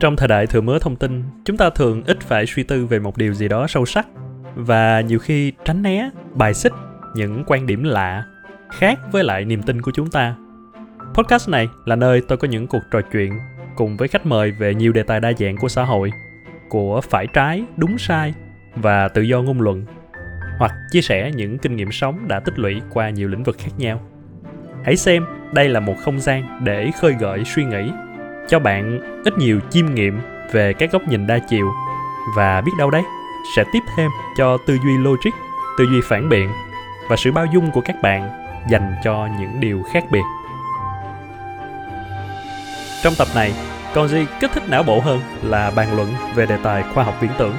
trong thời đại thừa mứa thông tin, chúng ta thường ít phải suy tư về một điều gì đó sâu sắc và nhiều khi tránh né, bài xích những quan điểm lạ khác với lại niềm tin của chúng ta. Podcast này là nơi tôi có những cuộc trò chuyện cùng với khách mời về nhiều đề tài đa dạng của xã hội, của phải trái, đúng sai và tự do ngôn luận, hoặc chia sẻ những kinh nghiệm sống đã tích lũy qua nhiều lĩnh vực khác nhau. Hãy xem, đây là một không gian để khơi gợi suy nghĩ cho bạn ít nhiều chiêm nghiệm về các góc nhìn đa chiều. Và biết đâu đấy, sẽ tiếp thêm cho tư duy logic, tư duy phản biện và sự bao dung của các bạn dành cho những điều khác biệt. Trong tập này còn gì kích thích não bộ hơn là bàn luận về đề tài khoa học viễn tưởng.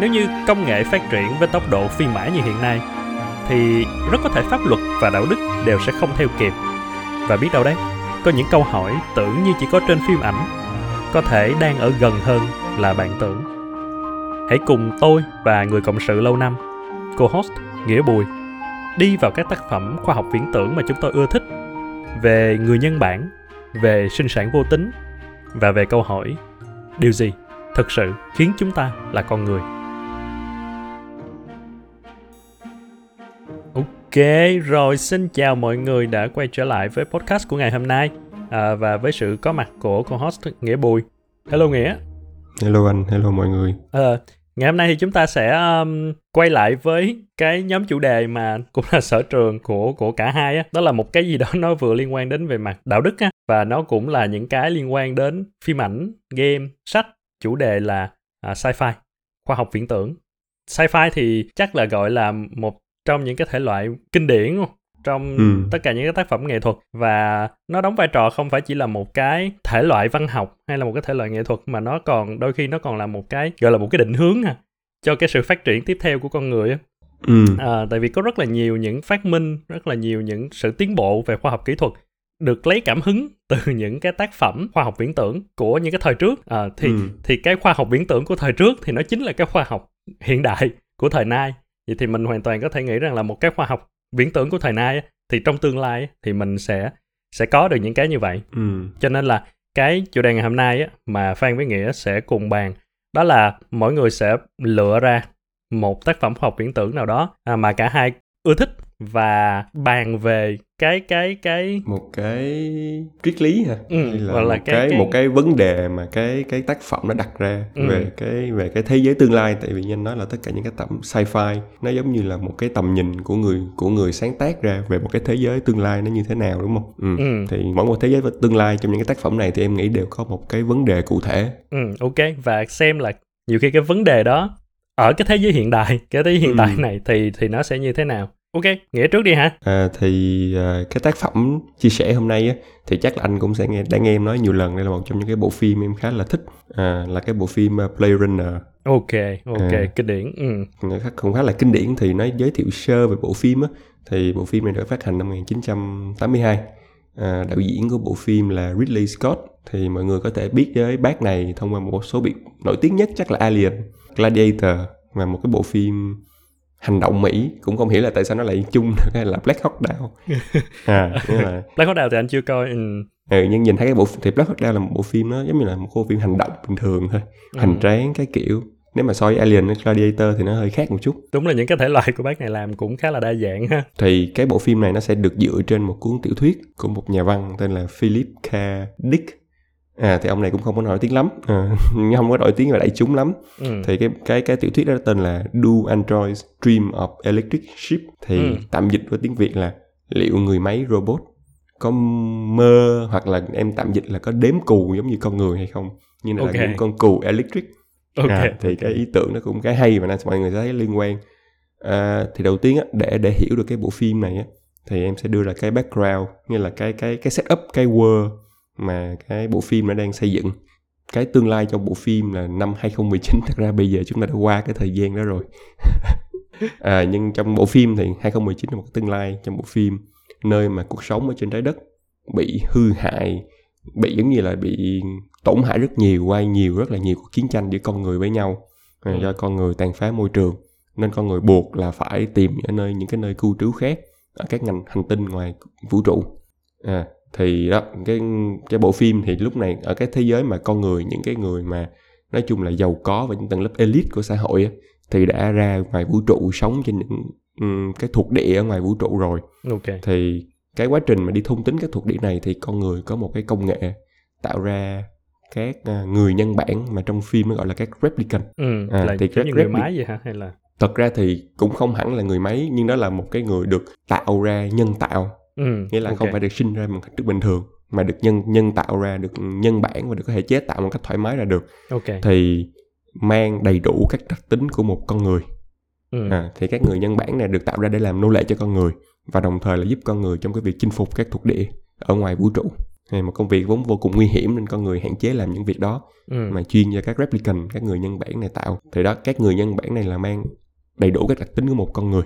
Nếu như công nghệ phát triển với tốc độ phi mã như hiện nay, thì rất có thể pháp luật và đạo đức đều sẽ không theo kịp. Và biết đâu đấy có những câu hỏi tưởng như chỉ có trên phim ảnh, có thể đang ở gần hơn là bạn tưởng. Hãy cùng tôi và người cộng sự lâu năm, co-host nghĩa bùi, đi vào các tác phẩm khoa học viễn tưởng mà chúng tôi ưa thích về người nhân bản, về sinh sản vô tính và về câu hỏi, điều gì thực sự khiến chúng ta là con người? Ok rồi xin chào mọi người đã quay trở lại với podcast của ngày hôm nay. À, và với sự có mặt của con host nghĩa bùi. Hello nghĩa. Hello anh hello mọi người. À, ngày hôm nay thì chúng ta sẽ um, quay lại với cái nhóm chủ đề mà cũng là sở trường của của cả hai á. Đó là một cái gì đó nó vừa liên quan đến về mặt đạo đức á và nó cũng là những cái liên quan đến phim ảnh game sách. Chủ đề là uh, sci-fi khoa học viễn tưởng. Sci-fi thì chắc là gọi là một trong những cái thể loại kinh điển trong ừ. tất cả những cái tác phẩm nghệ thuật và nó đóng vai trò không phải chỉ là một cái thể loại văn học hay là một cái thể loại nghệ thuật mà nó còn đôi khi nó còn là một cái gọi là một cái định hướng à cho cái sự phát triển tiếp theo của con người á ừ. à, tại vì có rất là nhiều những phát minh rất là nhiều những sự tiến bộ về khoa học kỹ thuật được lấy cảm hứng từ những cái tác phẩm khoa học viễn tưởng của những cái thời trước à, thì ừ. thì cái khoa học viễn tưởng của thời trước thì nó chính là cái khoa học hiện đại của thời nay vậy thì mình hoàn toàn có thể nghĩ rằng là một cái khoa học viễn tưởng của thời nay thì trong tương lai thì mình sẽ sẽ có được những cái như vậy ừ. cho nên là cái chủ đề ngày hôm nay mà phan với nghĩa sẽ cùng bàn đó là mỗi người sẽ lựa ra một tác phẩm khoa học viễn tưởng nào đó à, mà cả hai ưa thích và bàn về cái cái cái một cái triết lý hả ừ, hay là, là một cái, cái, cái một cái vấn đề mà cái cái tác phẩm nó đặt ra ừ. về cái về cái thế giới tương lai tại vì anh nói là tất cả những cái tầm sci-fi nó giống như là một cái tầm nhìn của người của người sáng tác ra về một cái thế giới tương lai nó như thế nào đúng không ừ. Ừ. thì mỗi một thế giới tương lai trong những cái tác phẩm này thì em nghĩ đều có một cái vấn đề cụ thể ừ ok và xem là nhiều khi cái vấn đề đó ở cái thế giới hiện đại cái thế giới hiện ừ. tại này thì thì nó sẽ như thế nào ok nghĩa trước đi hả? À, thì à, cái tác phẩm chia sẻ hôm nay á thì chắc là anh cũng sẽ nghe đã nghe em nói nhiều lần. Đây là một trong những cái bộ phim em khá là thích. À, là cái bộ phim uh, Blade Runner. Ok ok à, kinh điển ừ. cũng khá là kinh điển thì nói giới thiệu sơ về bộ phim á. Thì bộ phim này được phát hành năm 1982 à, đạo diễn của bộ phim là Ridley Scott. Thì mọi người có thể biết với bác này thông qua một số biệt nổi tiếng nhất chắc là Alien Gladiator và một cái bộ phim hành động Mỹ cũng không hiểu là tại sao nó lại chung hay là Black Hawk Down. À, là... Black Hawk Down thì anh chưa coi ừ. ừ nhưng nhìn thấy cái bộ thì Black Hawk Down là một bộ phim nó giống như là một bộ phim hành động bình thường thôi. Ừ. hành tráng cái kiểu. Nếu mà so với Alien Gladiator thì nó hơi khác một chút. Đúng là những cái thể loại của bác này làm cũng khá là đa dạng ha. Thì cái bộ phim này nó sẽ được dựa trên một cuốn tiểu thuyết của một nhà văn tên là Philip K. Dick à thì ông này cũng không có nổi tiếng lắm à, không có nổi tiếng về đại chúng lắm ừ. thì cái cái cái tiểu thuyết đó tên là Do Androids Dream of Electric Sheep thì ừ. tạm dịch với tiếng việt là liệu người máy robot có mơ hoặc là em tạm dịch là có đếm cù giống như con người hay không như là, okay. là những con cù electric okay. à, thì cái ý tưởng nó cũng cái hay và nên mọi người sẽ thấy liên quan à, thì đầu tiên á, để để hiểu được cái bộ phim này á, thì em sẽ đưa ra cái background như là cái cái cái setup cái world mà cái bộ phim nó đang xây dựng. Cái tương lai trong bộ phim là năm 2019 thật ra bây giờ chúng ta đã qua cái thời gian đó rồi. À, nhưng trong bộ phim thì 2019 là một tương lai trong bộ phim nơi mà cuộc sống ở trên trái đất bị hư hại bị giống như là bị tổn hại rất nhiều qua nhiều rất là nhiều cuộc chiến tranh giữa con người với nhau ừ. do con người tàn phá môi trường. Nên con người buộc là phải tìm ở nơi những cái nơi cư trú khác ở các ngành hành tinh ngoài vũ trụ. À, thì đó cái cái bộ phim thì lúc này ở cái thế giới mà con người những cái người mà nói chung là giàu có và những tầng lớp elite của xã hội á, thì đã ra ngoài vũ trụ sống trên những um, cái thuộc địa ở ngoài vũ trụ rồi. Ok. Thì cái quá trình mà đi thôn tính các thuộc địa này thì con người có một cái công nghệ tạo ra các uh, người nhân bản mà trong phim nó gọi là các replicant. Ừ, à, là thì các người máy vậy hả hay là? Thật ra thì cũng không hẳn là người máy nhưng đó là một cái người được tạo ra nhân tạo ừ, nghĩa là okay. không phải được sinh ra một cách bình thường mà được nhân nhân tạo ra được nhân bản và được có thể chế tạo một cách thoải mái ra được okay. thì mang đầy đủ các đặc tính của một con người ừ. à, thì các người nhân bản này được tạo ra để làm nô lệ cho con người và đồng thời là giúp con người trong cái việc chinh phục các thuộc địa ở ngoài vũ trụ hay một công việc vốn vô cùng nguy hiểm nên con người hạn chế làm những việc đó ừ. mà chuyên cho các replicant các người nhân bản này tạo thì đó các người nhân bản này là mang đầy đủ các đặc tính của một con người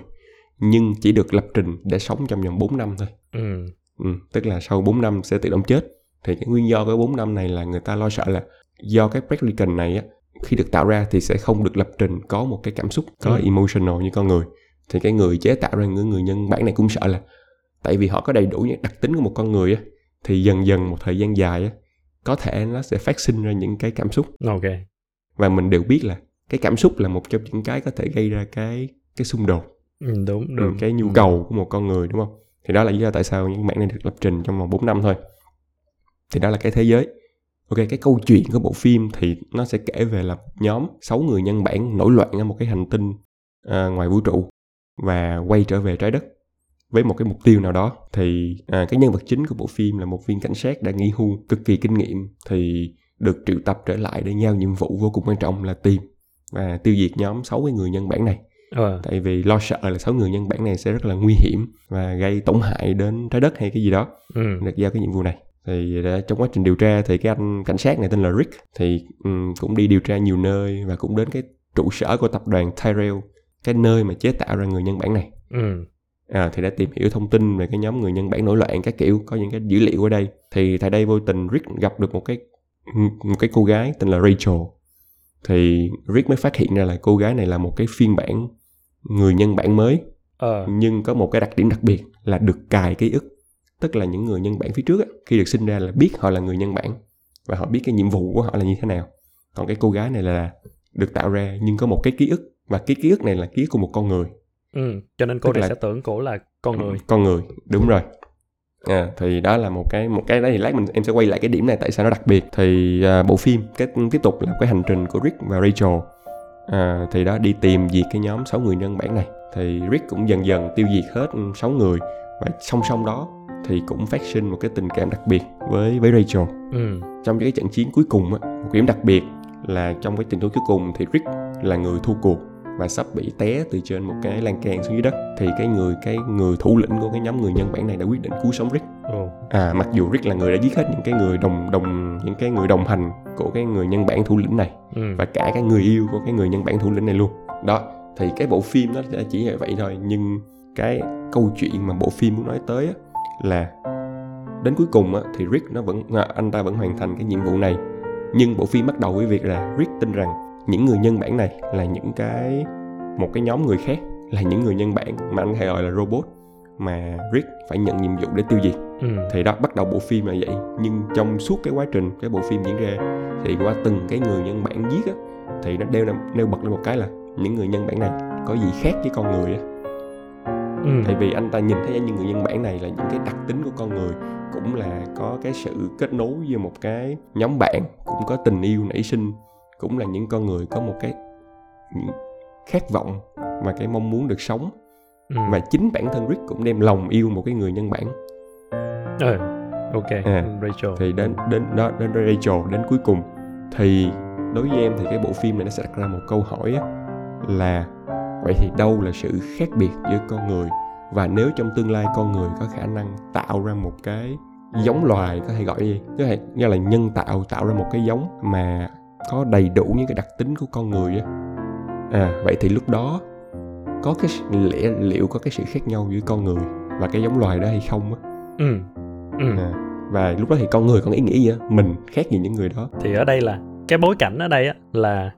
nhưng chỉ được lập trình để sống trong vòng 4 năm thôi. Ừ. Ừ, tức là sau 4 năm sẽ tự động chết. Thì cái nguyên do của 4 năm này là người ta lo sợ là do các replicant này á khi được tạo ra thì sẽ không được lập trình có một cái cảm xúc có ừ. emotional như con người. Thì cái người chế tạo ra những người nhân bản này cũng sợ là tại vì họ có đầy đủ những đặc tính của một con người á thì dần dần một thời gian dài á có thể nó sẽ phát sinh ra những cái cảm xúc. Ok. Và mình đều biết là cái cảm xúc là một trong những cái có thể gây ra cái cái xung đột ừ, đúng đúng. cái nhu cầu của một con người đúng không? Thì đó là lý do tại sao những bản này được lập trình trong vòng 4 năm thôi. Thì đó là cái thế giới. Ok cái câu chuyện của bộ phim thì nó sẽ kể về là nhóm 6 người nhân bản nổi loạn ở một cái hành tinh uh, ngoài vũ trụ và quay trở về trái đất. Với một cái mục tiêu nào đó thì à, cái nhân vật chính của bộ phim là một viên cảnh sát đã nghỉ hưu cực kỳ kinh nghiệm thì được triệu tập trở lại để giao nhiệm vụ vô cùng quan trọng là tìm và tiêu diệt nhóm sáu cái người nhân bản này ờ. tại vì lo sợ là sáu người nhân bản này sẽ rất là nguy hiểm và gây tổn hại đến trái đất hay cái gì đó ừ. được giao cái nhiệm vụ này thì đã, trong quá trình điều tra thì cái anh cảnh sát này tên là Rick thì um, cũng đi điều tra nhiều nơi và cũng đến cái trụ sở của tập đoàn Tyrell cái nơi mà chế tạo ra người nhân bản này ừ. à, thì đã tìm hiểu thông tin về cái nhóm người nhân bản nổi loạn các kiểu có những cái dữ liệu ở đây thì tại đây vô tình Rick gặp được một cái một cái cô gái tên là Rachel thì Rick mới phát hiện ra là cô gái này là một cái phiên bản người nhân bản mới. Ờ. nhưng có một cái đặc điểm đặc biệt là được cài ký ức. Tức là những người nhân bản phía trước á, khi được sinh ra là biết họ là người nhân bản và họ biết cái nhiệm vụ của họ là như thế nào. Còn cái cô gái này là được tạo ra nhưng có một cái ký ức và cái ký ức này là ký ức của một con người. Ừ, cho nên cô Tức này là... sẽ tưởng cổ là con người. Con người đúng rồi. À, thì đó là một cái một cái đấy thì lát mình em sẽ quay lại cái điểm này tại sao nó đặc biệt. Thì à, bộ phim cái tiếp tục là cái hành trình của Rick và Rachel à, thì đó đi tìm diệt cái nhóm 6 người nhân bản này. Thì Rick cũng dần dần tiêu diệt hết 6 người. Và song song đó thì cũng phát sinh một cái tình cảm đặc biệt với với Rachel. Ừ. trong cái trận chiến cuối cùng á một điểm đặc biệt là trong cái trận đấu cuối cùng thì Rick là người thua cuộc và sắp bị té từ trên một cái lan can xuống dưới đất thì cái người cái người thủ lĩnh của cái nhóm người nhân bản này đã quyết định cứu sống Rick. Oh. À mặc dù Rick là người đã giết hết những cái người đồng đồng những cái người đồng hành của cái người nhân bản thủ lĩnh này ừ. và cả cái người yêu của cái người nhân bản thủ lĩnh này luôn. Đó thì cái bộ phim nó chỉ là vậy thôi nhưng cái câu chuyện mà bộ phim muốn nói tới á, là đến cuối cùng á, thì Rick nó vẫn à, anh ta vẫn hoàn thành cái nhiệm vụ này nhưng bộ phim bắt đầu với việc là Rick tin rằng những người nhân bản này là những cái một cái nhóm người khác là những người nhân bản mà anh hay gọi là robot mà Rick phải nhận nhiệm vụ để tiêu diệt ừ. thì đó bắt đầu bộ phim là vậy nhưng trong suốt cái quá trình cái bộ phim diễn ra thì qua từng cái người nhân bản giết á thì nó đeo nêu bật lên một cái là những người nhân bản này có gì khác với con người á ừ. tại vì anh ta nhìn thấy những người nhân bản này là những cái đặc tính của con người cũng là có cái sự kết nối với một cái nhóm bạn cũng có tình yêu nảy sinh cũng là những con người có một cái khát vọng và cái mong muốn được sống ừ. và chính bản thân Rick cũng đem lòng yêu một cái người nhân bản ừ. ok à, Rachel thì đến đến đó đến Rachel đến cuối cùng thì đối với em thì cái bộ phim này nó sẽ đặt ra một câu hỏi á, là vậy thì đâu là sự khác biệt giữa con người và nếu trong tương lai con người có khả năng tạo ra một cái giống loài có thể gọi gì có thể như là nhân tạo tạo ra một cái giống mà có đầy đủ những cái đặc tính của con người á à vậy thì lúc đó có cái lẽ liệu có cái sự khác nhau giữa con người và cái giống loài đó hay không á ừ. ừ. À, và lúc đó thì con người còn ý nghĩ gì á mình khác gì những người đó thì ở đây là cái bối cảnh ở đây á là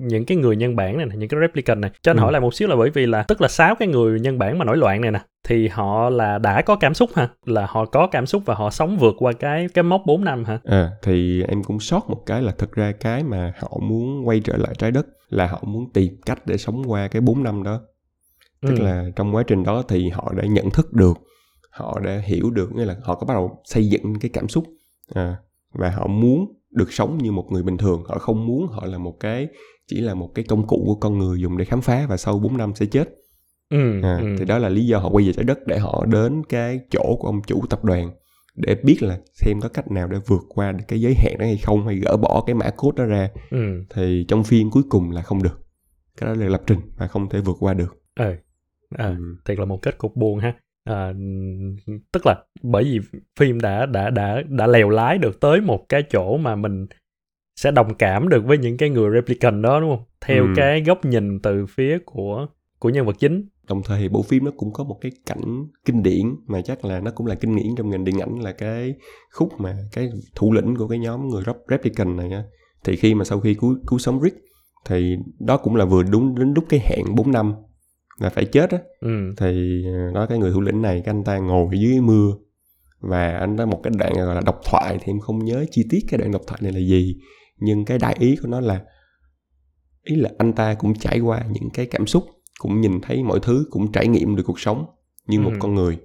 những cái người nhân bản này những cái replicant này. Cho anh ừ. hỏi lại một xíu là bởi vì là tức là sáu cái người nhân bản mà nổi loạn này nè thì họ là đã có cảm xúc hả? Là họ có cảm xúc và họ sống vượt qua cái cái mốc 4 năm hả? À thì em cũng sót một cái là thực ra cái mà họ muốn quay trở lại trái đất là họ muốn tìm cách để sống qua cái 4 năm đó. Tức ừ. là trong quá trình đó thì họ đã nhận thức được họ đã hiểu được nghĩa là họ có bắt đầu xây dựng cái cảm xúc à, và họ muốn được sống như một người bình thường. Họ không muốn họ là một cái chỉ là một cái công cụ của con người dùng để khám phá và sau 4 năm sẽ chết ừ, à, ừ. thì đó là lý do họ quay về trái đất để họ đến cái chỗ của ông chủ tập đoàn để biết là xem có cách nào để vượt qua được cái giới hạn đó hay không hay gỡ bỏ cái mã code đó ra ừ. thì trong phim cuối cùng là không được cái đó là lập trình và không thể vượt qua được ờ à, ừ. thiệt là một kết cục buồn ha à, tức là bởi vì phim đã đã đã đã lèo lái được tới một cái chỗ mà mình sẽ đồng cảm được với những cái người replicant đó đúng không? Theo ừ. cái góc nhìn từ phía của của nhân vật chính. Đồng thời bộ phim nó cũng có một cái cảnh kinh điển mà chắc là nó cũng là kinh điển trong ngành điện ảnh là cái khúc mà cái thủ lĩnh của cái nhóm người replicant này á. Thì khi mà sau khi cứu cứu sống Rick thì đó cũng là vừa đúng đến lúc cái hẹn 4 năm là phải chết á. Ừ. thì ờ, đó cái người thủ lĩnh này cái anh ta ngồi dưới mưa và anh có một cái đoạn gọi là độc thoại thì em không nhớ chi tiết cái đoạn độc thoại này là gì nhưng cái đại ý của nó là ý là anh ta cũng trải qua những cái cảm xúc cũng nhìn thấy mọi thứ cũng trải nghiệm được cuộc sống như ừ. một con người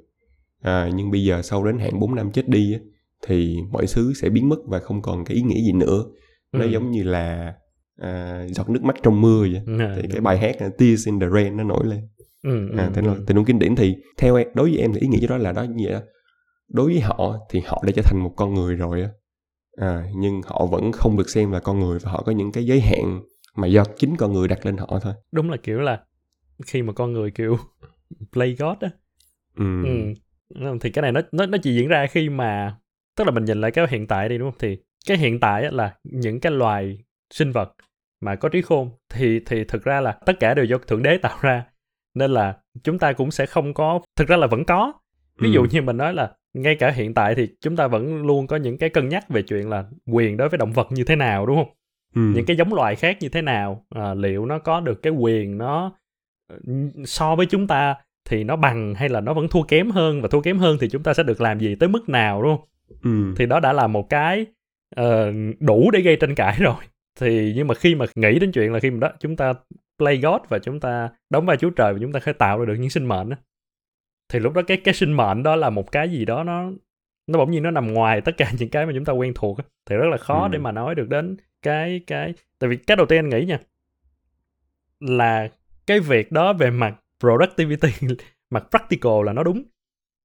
à, nhưng bây giờ sau đến hạn 4 năm chết đi á, thì mọi thứ sẽ biến mất và không còn cái ý nghĩa gì nữa nó ừ. giống như là à, giọt nước mắt trong mưa vậy ừ. thì cái bài hát Tears in the Rain nó nổi lên ừ, à, thế ừ. tình huống kinh điển thì theo em đối với em thì ý nghĩa đó là đó như vậy đó đối với họ thì họ đã trở thành một con người rồi á à, nhưng họ vẫn không được xem là con người và họ có những cái giới hạn mà do chính con người đặt lên họ thôi đúng là kiểu là khi mà con người kiểu play god á ừ. ừ. thì cái này nó nó nó chỉ diễn ra khi mà tức là mình nhìn lại cái hiện tại đi đúng không thì cái hiện tại á là những cái loài sinh vật mà có trí khôn thì thì thực ra là tất cả đều do thượng đế tạo ra nên là chúng ta cũng sẽ không có thực ra là vẫn có ví dụ ừ. như mình nói là ngay cả hiện tại thì chúng ta vẫn luôn có những cái cân nhắc về chuyện là quyền đối với động vật như thế nào đúng không ừ. những cái giống loài khác như thế nào à, liệu nó có được cái quyền nó so với chúng ta thì nó bằng hay là nó vẫn thua kém hơn và thua kém hơn thì chúng ta sẽ được làm gì tới mức nào đúng không ừ. thì đó đã là một cái uh, đủ để gây tranh cãi rồi thì nhưng mà khi mà nghĩ đến chuyện là khi mà đó chúng ta play God và chúng ta đóng vai Chúa Trời và chúng ta khởi tạo ra được những sinh mệnh đó, thì lúc đó cái cái sinh mệnh đó là một cái gì đó nó nó bỗng nhiên nó nằm ngoài tất cả những cái mà chúng ta quen thuộc thì rất là khó ừ. để mà nói được đến cái cái tại vì cái đầu tiên anh nghĩ nha là cái việc đó về mặt productivity mặt practical là nó đúng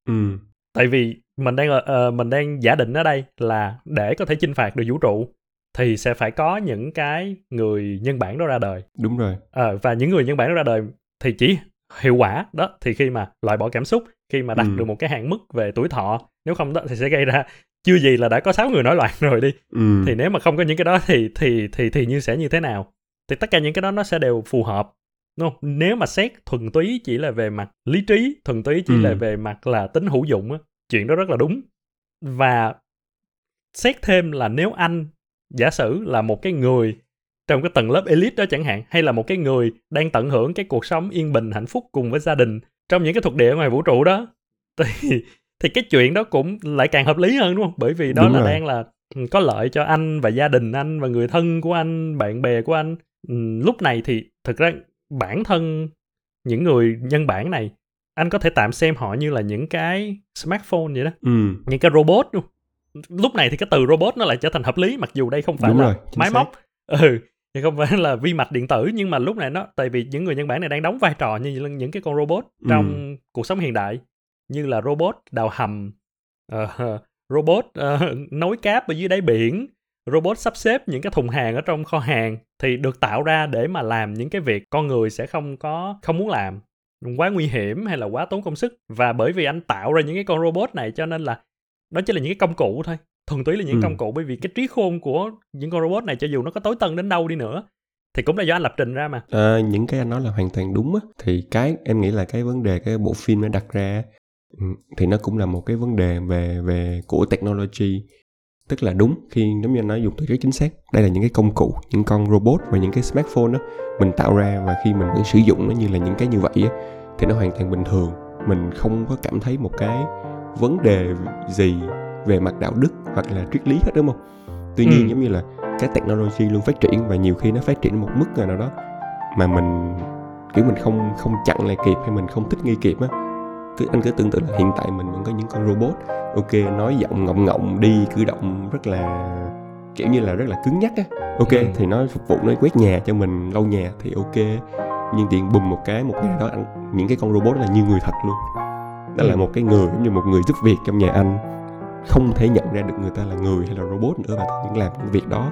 ừ. tại vì mình đang uh, mình đang giả định ở đây là để có thể chinh phạt được vũ trụ thì sẽ phải có những cái người nhân bản đó ra đời đúng rồi à, và những người nhân bản đó ra đời thì chỉ hiệu quả đó thì khi mà loại bỏ cảm xúc khi mà đặt ừ. được một cái hạn mức về tuổi thọ nếu không đó thì sẽ gây ra chưa gì là đã có 6 người nổi loạn rồi đi ừ. thì nếu mà không có những cái đó thì thì thì thì như sẽ như thế nào thì tất cả những cái đó nó sẽ đều phù hợp đúng không? nếu mà xét thuần túy chỉ là về mặt lý trí thuần túy chỉ ừ. là về mặt là tính hữu dụng á chuyện đó rất là đúng và xét thêm là nếu anh giả sử là một cái người trong cái tầng lớp elite đó chẳng hạn hay là một cái người đang tận hưởng cái cuộc sống yên bình hạnh phúc cùng với gia đình trong những cái thuộc địa ngoài vũ trụ đó. Thì thì cái chuyện đó cũng lại càng hợp lý hơn đúng không? Bởi vì đó đúng là rồi. đang là ừ, có lợi cho anh và gia đình anh và người thân của anh bạn bè của anh. Ừ, lúc này thì thực ra bản thân những người nhân bản này anh có thể tạm xem họ như là những cái smartphone vậy đó. Ừ. những cái robot luôn lúc này thì cái từ robot nó lại trở thành hợp lý mặc dù đây không phải Đúng là rồi, máy móc. Ừ thì không phải là vi mạch điện tử nhưng mà lúc này nó tại vì những người nhân bản này đang đóng vai trò như những cái con robot trong ừ. cuộc sống hiện đại như là robot đào hầm uh, robot uh, nối cáp ở dưới đáy biển robot sắp xếp những cái thùng hàng ở trong kho hàng thì được tạo ra để mà làm những cái việc con người sẽ không có không muốn làm. Quá nguy hiểm hay là quá tốn công sức. Và bởi vì anh tạo ra những cái con robot này cho nên là đó chỉ là những cái công cụ thôi thuần túy là những ừ. công cụ bởi vì cái trí khôn của những con robot này cho dù nó có tối tân đến đâu đi nữa thì cũng là do anh lập trình ra mà. À, những cái anh nói là hoàn toàn đúng á. Thì cái em nghĩ là cái vấn đề cái bộ phim nó đặt ra ừ, thì nó cũng là một cái vấn đề về về của technology. Tức là đúng khi giống như anh nói dùng từ rất chính xác đây là những cái công cụ những con robot và những cái smartphone đó mình tạo ra và khi mình vẫn sử dụng nó như là những cái như vậy á thì nó hoàn toàn bình thường. Mình không có cảm thấy một cái vấn đề gì về mặt đạo đức hoặc là triết lý hết đúng không tuy nhiên ừ. giống như là cái technology luôn phát triển và nhiều khi nó phát triển một mức nào đó mà mình kiểu mình không không chặn lại kịp hay mình không thích nghi kịp á cứ anh cứ tưởng tượng là hiện tại mình vẫn có những con robot ok nói giọng ngọng ngọng đi cử động rất là kiểu như là rất là cứng nhắc á ok ừ. thì nó phục vụ nó quét nhà cho mình lau nhà thì ok nhưng tiện bùm một cái một ngày đó anh những cái con robot là như người thật luôn đó ừ. là một cái người giống như một người giúp việc trong nhà anh không thể nhận ra được người ta là người hay là robot nữa và những làm những việc đó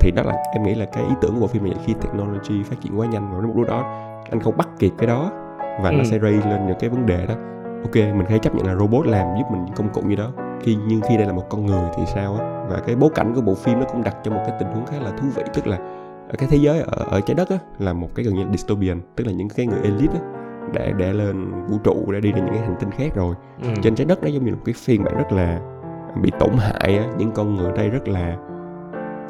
thì đó là em nghĩ là cái ý tưởng của bộ phim này khi technology phát triển quá nhanh và đến một lúc đó anh không bắt kịp cái đó và ừ. nó sẽ raise lên những cái vấn đề đó ok mình hãy chấp nhận là robot làm giúp mình những công cụ như đó khi nhưng khi đây là một con người thì sao á và cái bối cảnh của bộ phim nó cũng đặt cho một cái tình huống khá là thú vị tức là ở cái thế giới ở, ở trái đất á là một cái gần như là dystopian tức là những cái người elite á đã để lên vũ trụ để đi đến những cái hành tinh khác rồi ừ. trên trái đất nó giống như một cái phiên bản rất là bị tổn hại á những con người ở đây rất là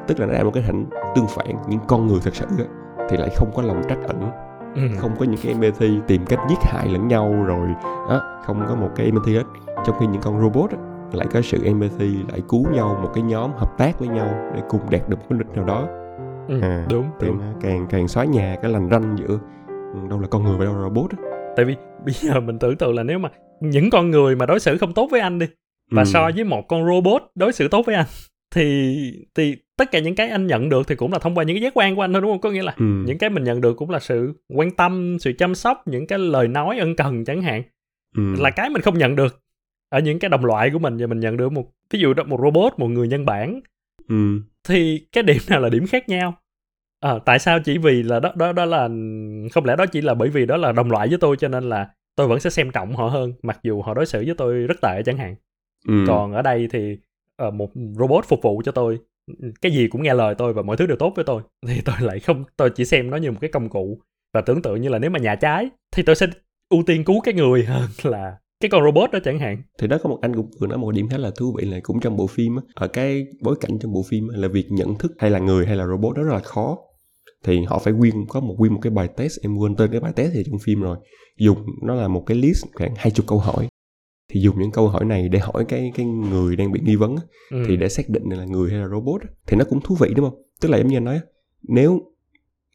tức là nó đang một cái hình tương phản những con người thật sự á thì lại không có lòng trắc ẩn ừ. không có những cái empathy tìm cách giết hại lẫn nhau rồi á không có một cái empathy hết trong khi những con robot á, lại có sự empathy lại cứu nhau một cái nhóm hợp tác với nhau để cùng đạt được một cái đích nào đó ừ, à, đúng thì đúng. nó càng càng xóa nhà cái lành ranh giữa đâu là con người và đâu là robot á tại vì bây giờ mình tưởng tượng là nếu mà những con người mà đối xử không tốt với anh đi và ừ. so với một con robot đối xử tốt với anh thì thì tất cả những cái anh nhận được thì cũng là thông qua những cái giác quan của anh thôi đúng không có nghĩa là ừ. những cái mình nhận được cũng là sự quan tâm sự chăm sóc những cái lời nói ân cần chẳng hạn ừ. là cái mình không nhận được ở những cái đồng loại của mình và mình nhận được một ví dụ đó một robot một người nhân bản ừ. thì cái điểm nào là điểm khác nhau à, tại sao chỉ vì là đó đó đó là không lẽ đó chỉ là bởi vì đó là đồng loại với tôi cho nên là tôi vẫn sẽ xem trọng họ hơn mặc dù họ đối xử với tôi rất tệ chẳng hạn ừ. còn ở đây thì uh, một robot phục vụ cho tôi. Cái gì cũng nghe lời tôi và mọi thứ đều tốt với tôi. Thì tôi lại không tôi chỉ xem nó như một cái công cụ. Và tưởng tượng như là nếu mà nhà trái thì tôi sẽ ưu tiên cứu cái người hơn là cái con robot đó chẳng hạn. Thì đó có một anh cũng vừa nói một điểm khá là thú vị là cũng trong bộ phim á. Ở cái bối cảnh trong bộ phim là việc nhận thức hay là người hay là robot đó rất là khó. Thì họ phải quyên có một quyên một cái bài test. Em quên tên cái bài test thì trong phim rồi. Dùng nó là một cái list khoảng hai chục câu hỏi thì dùng những câu hỏi này để hỏi cái cái người đang bị nghi vấn ừ. thì để xác định là người hay là robot thì nó cũng thú vị đúng không? Tức là giống như anh nói nếu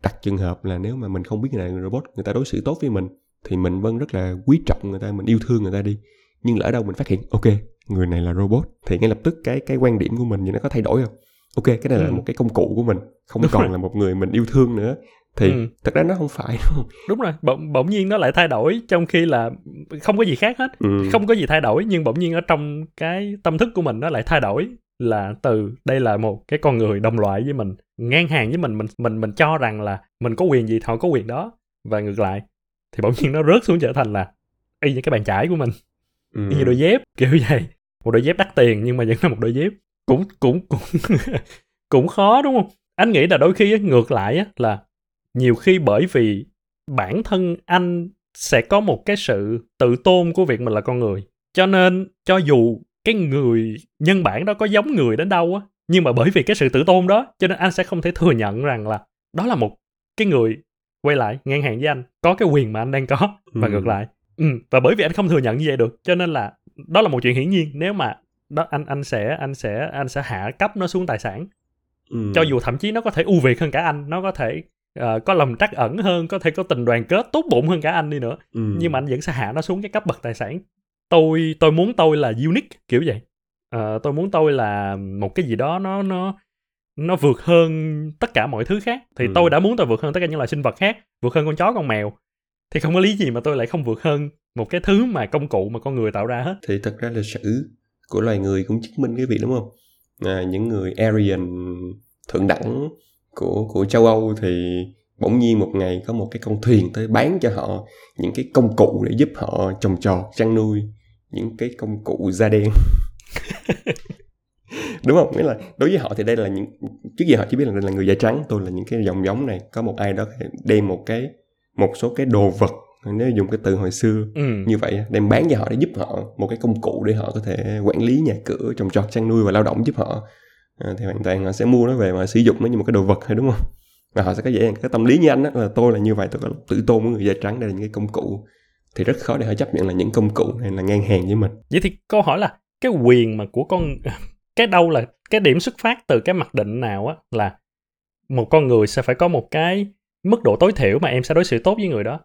đặt trường hợp là nếu mà mình không biết người này là robot người ta đối xử tốt với mình thì mình vẫn rất là quý trọng người ta mình yêu thương người ta đi. Nhưng lỡ đâu mình phát hiện ok người này là robot thì ngay lập tức cái cái quan điểm của mình như nó có thay đổi không? Ok cái này ừ. là một cái công cụ của mình không còn là một người mình yêu thương nữa thì ừ. thật ra nó không phải đúng không đúng rồi bỗng bỗng nhiên nó lại thay đổi trong khi là không có gì khác hết. Ừ. không có gì thay đổi nhưng bỗng nhiên ở trong cái tâm thức của mình nó lại thay đổi là từ đây là một cái con người đồng loại với mình ngang hàng với mình mình mình mình cho rằng là mình có quyền gì họ có quyền đó. Và ngược lại thì bỗng nhiên nó rớt xuống trở thành là y như cái bàn chải của mình. Ừ. y như đôi dép kiểu vậy. Một đôi dép đắt tiền nhưng mà vẫn là một đôi dép. Cũng cũng cũng cũng khó đúng không? Anh nghĩ là đôi khi ngược lại á, là nhiều khi bởi vì bản thân anh sẽ có một cái sự tự tôn của việc mình là con người cho nên cho dù cái người nhân bản đó có giống người đến đâu á nhưng mà bởi vì cái sự tự tôn đó cho nên anh sẽ không thể thừa nhận rằng là đó là một cái người quay lại ngang hàng với anh có cái quyền mà anh đang có và ừ. ngược lại ừ. và bởi vì anh không thừa nhận như vậy được cho nên là đó là một chuyện hiển nhiên nếu mà đó anh anh sẽ anh sẽ anh sẽ hạ cấp nó xuống tài sản ừ. cho dù thậm chí nó có thể ưu việt hơn cả anh nó có thể uh, có lòng trắc ẩn hơn có thể có tình đoàn kết tốt bụng hơn cả anh đi nữa. Ừ. nhưng mà anh vẫn sẽ hạ nó xuống cái cấp bậc tài sản. Tôi tôi muốn tôi là unique kiểu vậy. Uh, tôi muốn tôi là một cái gì đó nó nó nó vượt hơn tất cả mọi thứ khác. Thì ừ. tôi đã muốn tôi vượt hơn tất cả những loài sinh vật khác vượt hơn con chó con mèo. Thì không có lý gì mà tôi lại không vượt hơn một cái thứ mà công cụ mà con người tạo ra hết. Thì thật ra lịch sử của loài người cũng chứng minh cái việc đúng không? À, những người Aryan thượng đẳng của của châu Âu thì bỗng nhiên một ngày có một cái con thuyền tới bán cho họ những cái công cụ để giúp họ trồng trọt chăn nuôi những cái công cụ da đen. Đúng không? Nghĩa là đối với họ thì đây là những trước giờ họ chỉ biết là đây là người da trắng tôi là những cái dòng giống này. Có một ai đó đem một cái một số cái đồ vật nếu dùng cái từ hồi xưa ừ. như vậy đem bán cho họ để giúp họ một cái công cụ để họ có thể quản lý nhà cửa trồng trọt chăn nuôi và lao động giúp họ à, thì hoàn toàn họ sẽ mua nó về mà sử dụng nó như một cái đồ vật thôi đúng không? Và họ sẽ có dễ cái tâm lý như anh đó là tôi là như vậy tôi có tự tôn với người da trắng đây là những cái công cụ. Thì rất khó để họ chấp nhận là những công cụ này là ngang hàng với mình. Vậy thì câu hỏi là cái quyền mà của con cái đâu là cái điểm xuất phát từ cái mặc định nào á là một con người sẽ phải có một cái mức độ tối thiểu mà em sẽ đối xử tốt với người đó?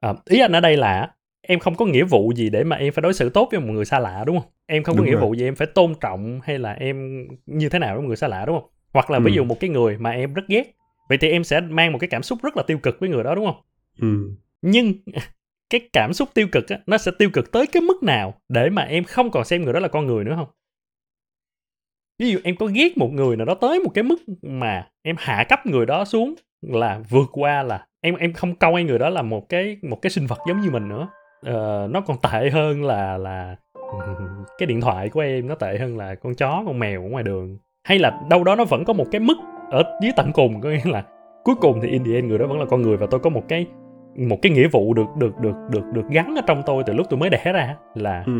À, ý anh ở đây là em không có nghĩa vụ gì để mà em phải đối xử tốt với một người xa lạ đúng không em không có đúng nghĩa rồi. vụ gì em phải tôn trọng hay là em như thế nào với một người xa lạ đúng không hoặc là ừ. ví dụ một cái người mà em rất ghét vậy thì em sẽ mang một cái cảm xúc rất là tiêu cực với người đó đúng không ừ. nhưng cái cảm xúc tiêu cực á, nó sẽ tiêu cực tới cái mức nào để mà em không còn xem người đó là con người nữa không ví dụ em có ghét một người nào đó tới một cái mức mà em hạ cấp người đó xuống là vượt qua là em em không coi người đó là một cái một cái sinh vật giống như mình nữa uh, nó còn tệ hơn là là cái điện thoại của em nó tệ hơn là con chó con mèo ở ngoài đường hay là đâu đó nó vẫn có một cái mức ở dưới tận cùng có nghĩa là cuối cùng thì in the end người đó vẫn là con người và tôi có một cái một cái nghĩa vụ được được được được được gắn ở trong tôi từ lúc tôi mới đẻ ra là ừ.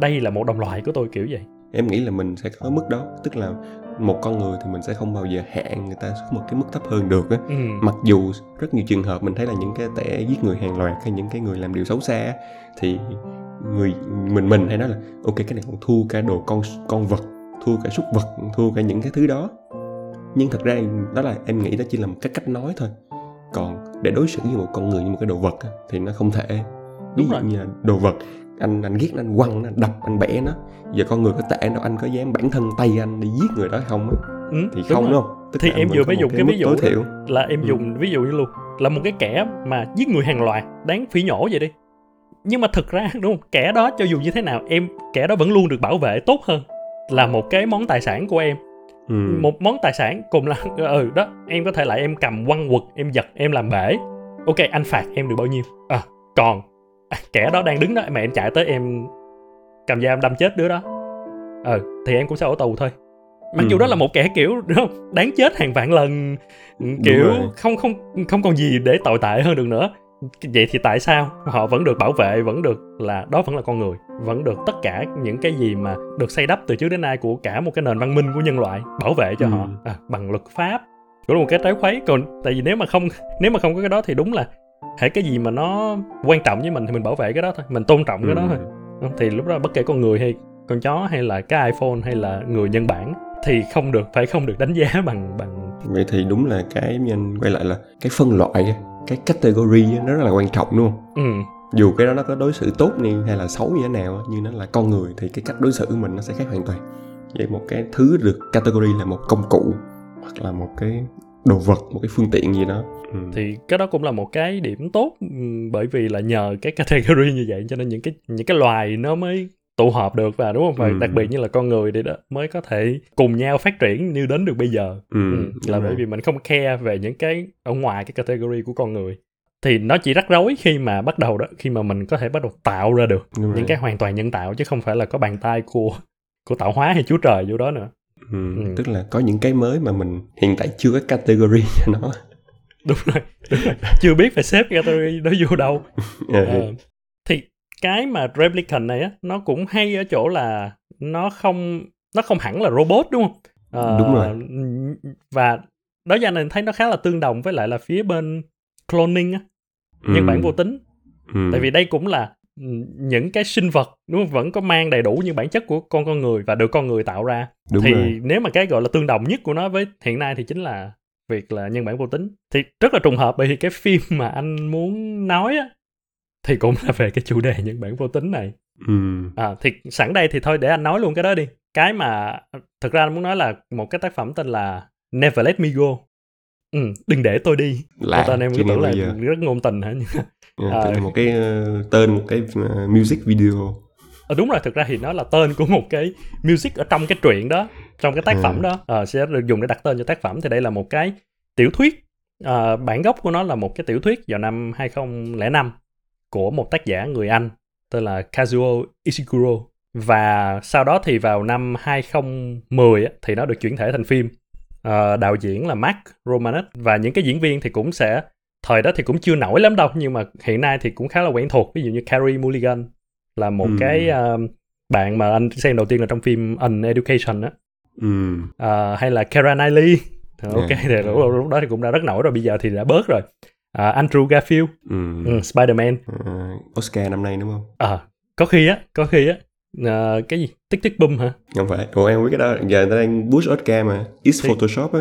đây là một đồng loại của tôi kiểu vậy em nghĩ là mình sẽ có mức đó tức là một con người thì mình sẽ không bao giờ hạn người ta xuống một cái mức thấp hơn được á. Ừ. mặc dù rất nhiều trường hợp mình thấy là những cái tẻ giết người hàng loạt hay những cái người làm điều xấu xa thì người mình mình hay nói là ok cái này còn thua cả đồ con con vật thua cả súc vật thua cả những cái thứ đó. Nhưng thật ra đó là em nghĩ đó chỉ là một cái cách nói thôi. Còn để đối xử với một con người như một cái đồ vật thì nó không thể. Ví dụ như là đồ vật anh anh ghét anh quăng anh đập anh bẻ nó. Giờ con người có tệ đâu anh có dám bản thân tay anh đi giết người đó không á? Ừ, thì không đúng không? Tức thì em vừa mới dùng cái, ví dụ thiểu. là em ừ. dùng ví dụ như luôn là một cái kẻ mà giết người hàng loạt đáng phỉ nhổ vậy đi. Nhưng mà thực ra đúng không? Kẻ đó cho dù như thế nào em kẻ đó vẫn luôn được bảo vệ tốt hơn là một cái món tài sản của em. Ừ. một món tài sản cùng là ừ đó em có thể lại em cầm quăng quật em giật em làm bể. Ok anh phạt em được bao nhiêu? À còn kẻ đó đang đứng đó mà em chạy tới em cầm dao em đâm chết đứa đó. Ừ thì em cũng sẽ ở tù thôi. Mặc ừ. dù đó là một kẻ kiểu đúng không? Đáng chết hàng vạn lần. Kiểu không không không còn gì để tội tệ hơn được nữa. Vậy thì tại sao họ vẫn được bảo vệ vẫn được là đó vẫn là con người vẫn được tất cả những cái gì mà được xây đắp từ trước đến nay của cả một cái nền văn minh của nhân loại bảo vệ cho ừ. họ? À, bằng luật pháp. Cũng là một cái trái khuấy. Còn tại vì nếu mà không nếu mà không có cái đó thì đúng là hãy cái gì mà nó quan trọng với mình thì mình bảo vệ cái đó thôi mình tôn trọng cái đó thôi. Thì lúc đó bất kể con người hay con chó hay là cái iphone hay là người nhân bản thì không được phải không được đánh giá bằng bằng vậy thì đúng là cái nhân quay lại là cái phân loại cái category nó rất là quan trọng đúng không? Ừ. Dù cái đó nó có đối xử tốt như hay là xấu như thế nào nhưng nó là con người thì cái cách đối xử của mình nó sẽ khác hoàn toàn. Vậy một cái thứ được category là một công cụ hoặc là một cái đồ vật một cái phương tiện gì đó ừ. thì cái đó cũng là một cái điểm tốt ừ, bởi vì là nhờ cái category như vậy cho nên những cái những cái loài nó mới tụ họp được và đúng không và ừ. đặc biệt như là con người thì đó mới có thể cùng nhau phát triển như đến được bây giờ ừ, ừ, là bởi vì mình không care về những cái ở ngoài cái category của con người thì nó chỉ rắc rối khi mà bắt đầu đó khi mà mình có thể bắt đầu tạo ra được đúng những rồi. cái hoàn toàn nhân tạo chứ không phải là có bàn tay của của tạo hóa hay chúa trời vô đó nữa ừ, ừ. tức là có những cái mới mà mình hiện tại chưa có category cho nó đúng rồi, đúng rồi. chưa biết phải xếp category đó vô đâu à, thì cái mà replicant này á nó cũng hay ở chỗ là nó không nó không hẳn là robot đúng không à, đúng rồi và đó giờ này thấy nó khá là tương đồng với lại là phía bên cloning á ừ. nhân bản vô tính ừ. tại vì đây cũng là những cái sinh vật đúng không? vẫn có mang đầy đủ những bản chất của con con người và được con người tạo ra đúng thì rồi. nếu mà cái gọi là tương đồng nhất của nó với hiện nay thì chính là việc là nhân bản vô tính. Thì rất là trùng hợp bởi vì cái phim mà anh muốn nói á thì cũng là về cái chủ đề nhân bản vô tính này. Ừ. à, thì sẵn đây thì thôi để anh nói luôn cái đó đi. Cái mà thực ra anh muốn nói là một cái tác phẩm tên là Never Let Me Go. Ừ, đừng để tôi đi. Lạ tên em cứ tưởng là giờ. rất ngôn tình hả? Yeah, à, một cái uh, tên một cái uh, music video à, đúng rồi thực ra thì nó là tên của một cái music ở trong cái truyện đó trong cái tác ừ. phẩm đó. À, sẽ được dùng để đặt tên cho tác phẩm. Thì đây là một cái tiểu thuyết à, bản gốc của nó là một cái tiểu thuyết vào năm 2005 của một tác giả người Anh tên là Kazuo Ishiguro. Và sau đó thì vào năm 2010 thì nó được chuyển thể thành phim. Uh, đạo diễn là Mark Romanek và những cái diễn viên thì cũng sẽ thời đó thì cũng chưa nổi lắm đâu nhưng mà hiện nay thì cũng khá là quen thuộc. Ví dụ như Carrie Mulligan là một ừ. cái uh, bạn mà anh xem đầu tiên là trong phim An Education á. Ừ. uh, hay là Keira Knightley. Ok yeah. thì lúc, lúc đó thì cũng đã rất nổi rồi bây giờ thì đã bớt rồi. Uh, Andrew Garfield. Ừ. Ừ, Spider-Man. Uh, Oscar năm nay đúng không? Ờ uh, có khi á có khi á. Uh, cái gì? Tích tích bum hả? Không phải. Ủa em biết cái đó. Giờ người ta đang push Oscar mà. Is thì... Photoshop á.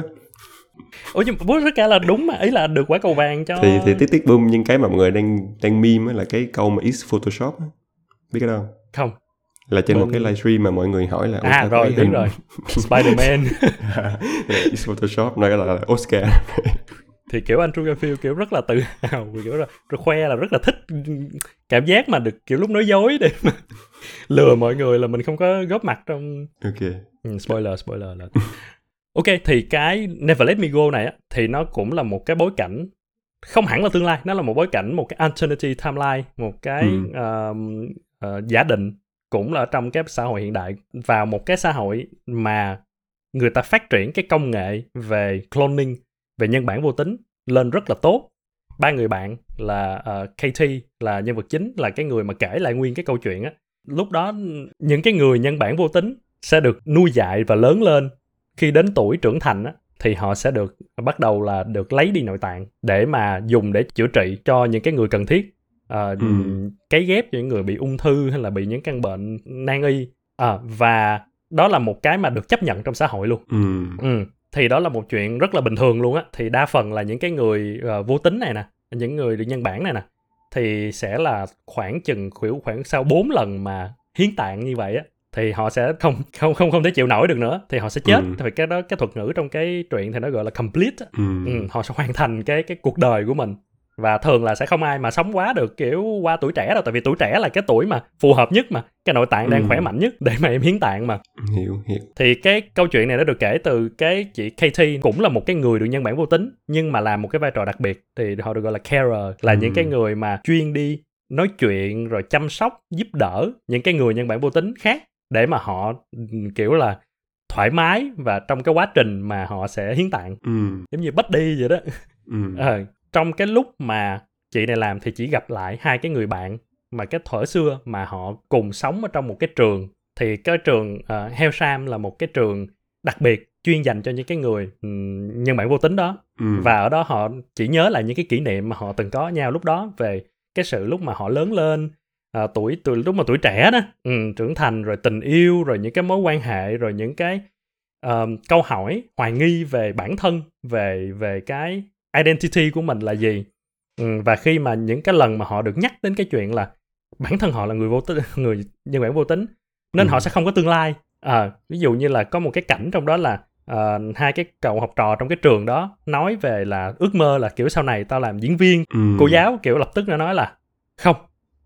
Ủa nhưng push Oscar là đúng mà. Ý là được quả cầu vàng cho thì thì tích tích bum nhưng cái mà mọi người đang đang meme là cái câu mà is Photoshop á biết cái đó không? Không. Là trên Mình... một cái livestream mà mọi người hỏi là à rồi biết rồi. Spider-Man. Is Photoshop nói là, là Oscar. Thì kiểu Andrew Garfield kiểu rất là tự hào kiểu là rồi khoe là rất là thích cảm giác mà được kiểu lúc nói dối để mà lừa mọi người là mình không có góp mặt trong ok. Ừ, spoiler spoiler là ok thì cái Never Let Me Go này á thì nó cũng là một cái bối cảnh không hẳn là tương lai nó là một bối cảnh một cái alternative timeline một cái ừ. uh, uh, giả định cũng là trong cái xã hội hiện đại vào một cái xã hội mà người ta phát triển cái công nghệ về cloning về nhân bản vô tính lên rất là tốt. Ba người bạn là ờ, uh, KT là nhân vật chính là cái người mà kể lại nguyên cái câu chuyện á. Lúc đó những cái người nhân bản vô tính sẽ được nuôi dạy và lớn lên. Khi đến tuổi trưởng thành á thì họ sẽ được bắt đầu là được lấy đi nội tạng để mà dùng để chữa trị cho những cái người cần thiết uh, ừ. cấy ghép cho những người bị ung thư hay là bị những căn bệnh nan y à, và đó là một cái mà được chấp nhận trong xã hội luôn ừ. Ừ thì đó là một chuyện rất là bình thường luôn á thì đa phần là những cái người uh, vô tính này nè những người được nhân bản này nè thì sẽ là khoảng chừng khoảng khoảng sau 4 lần mà hiến tạng như vậy á thì họ sẽ không không không không thể chịu nổi được nữa thì họ sẽ chết ừ. vì cái đó cái thuật ngữ trong cái truyện thì nó gọi là complete ừ. Ừ, họ sẽ hoàn thành cái cái cuộc đời của mình và thường là sẽ không ai mà sống quá được kiểu qua tuổi trẻ đâu tại vì tuổi trẻ là cái tuổi mà phù hợp nhất mà cái nội tạng đang ừ. khỏe mạnh nhất để mà em hiến tạng mà hiểu hiểu thì cái câu chuyện này nó được kể từ cái chị KT cũng là một cái người được nhân bản vô tính nhưng mà làm một cái vai trò đặc biệt thì họ được gọi là carer là ừ. những cái người mà chuyên đi nói chuyện rồi chăm sóc giúp đỡ những cái người nhân bản vô tính khác để mà họ kiểu là thoải mái và trong cái quá trình mà họ sẽ hiến tạng ừ. giống như bắt đi vậy đó ừ. à, trong cái lúc mà chị này làm thì chỉ gặp lại hai cái người bạn mà cái thuở xưa mà họ cùng sống ở trong một cái trường. Thì cái trường uh, Hell Sam là một cái trường đặc biệt chuyên dành cho những cái người um, nhân bản vô tính đó. Ừ. và ở đó họ chỉ nhớ lại những cái kỷ niệm mà họ từng có nhau lúc đó về cái sự lúc mà họ lớn lên uh, tuổi từ lúc mà tuổi trẻ đó. Um, trưởng thành rồi tình yêu rồi những cái mối quan hệ rồi những cái uh, câu hỏi hoài nghi về bản thân về về cái identity của mình là gì ừ, và khi mà những cái lần mà họ được nhắc đến cái chuyện là bản thân họ là người vô tính người nhân bản vô tính nên ừ. họ sẽ không có tương lai à, ví dụ như là có một cái cảnh trong đó là uh, hai cái cậu học trò trong cái trường đó nói về là ước mơ là kiểu sau này tao làm diễn viên ừ. cô giáo kiểu lập tức nó nói là không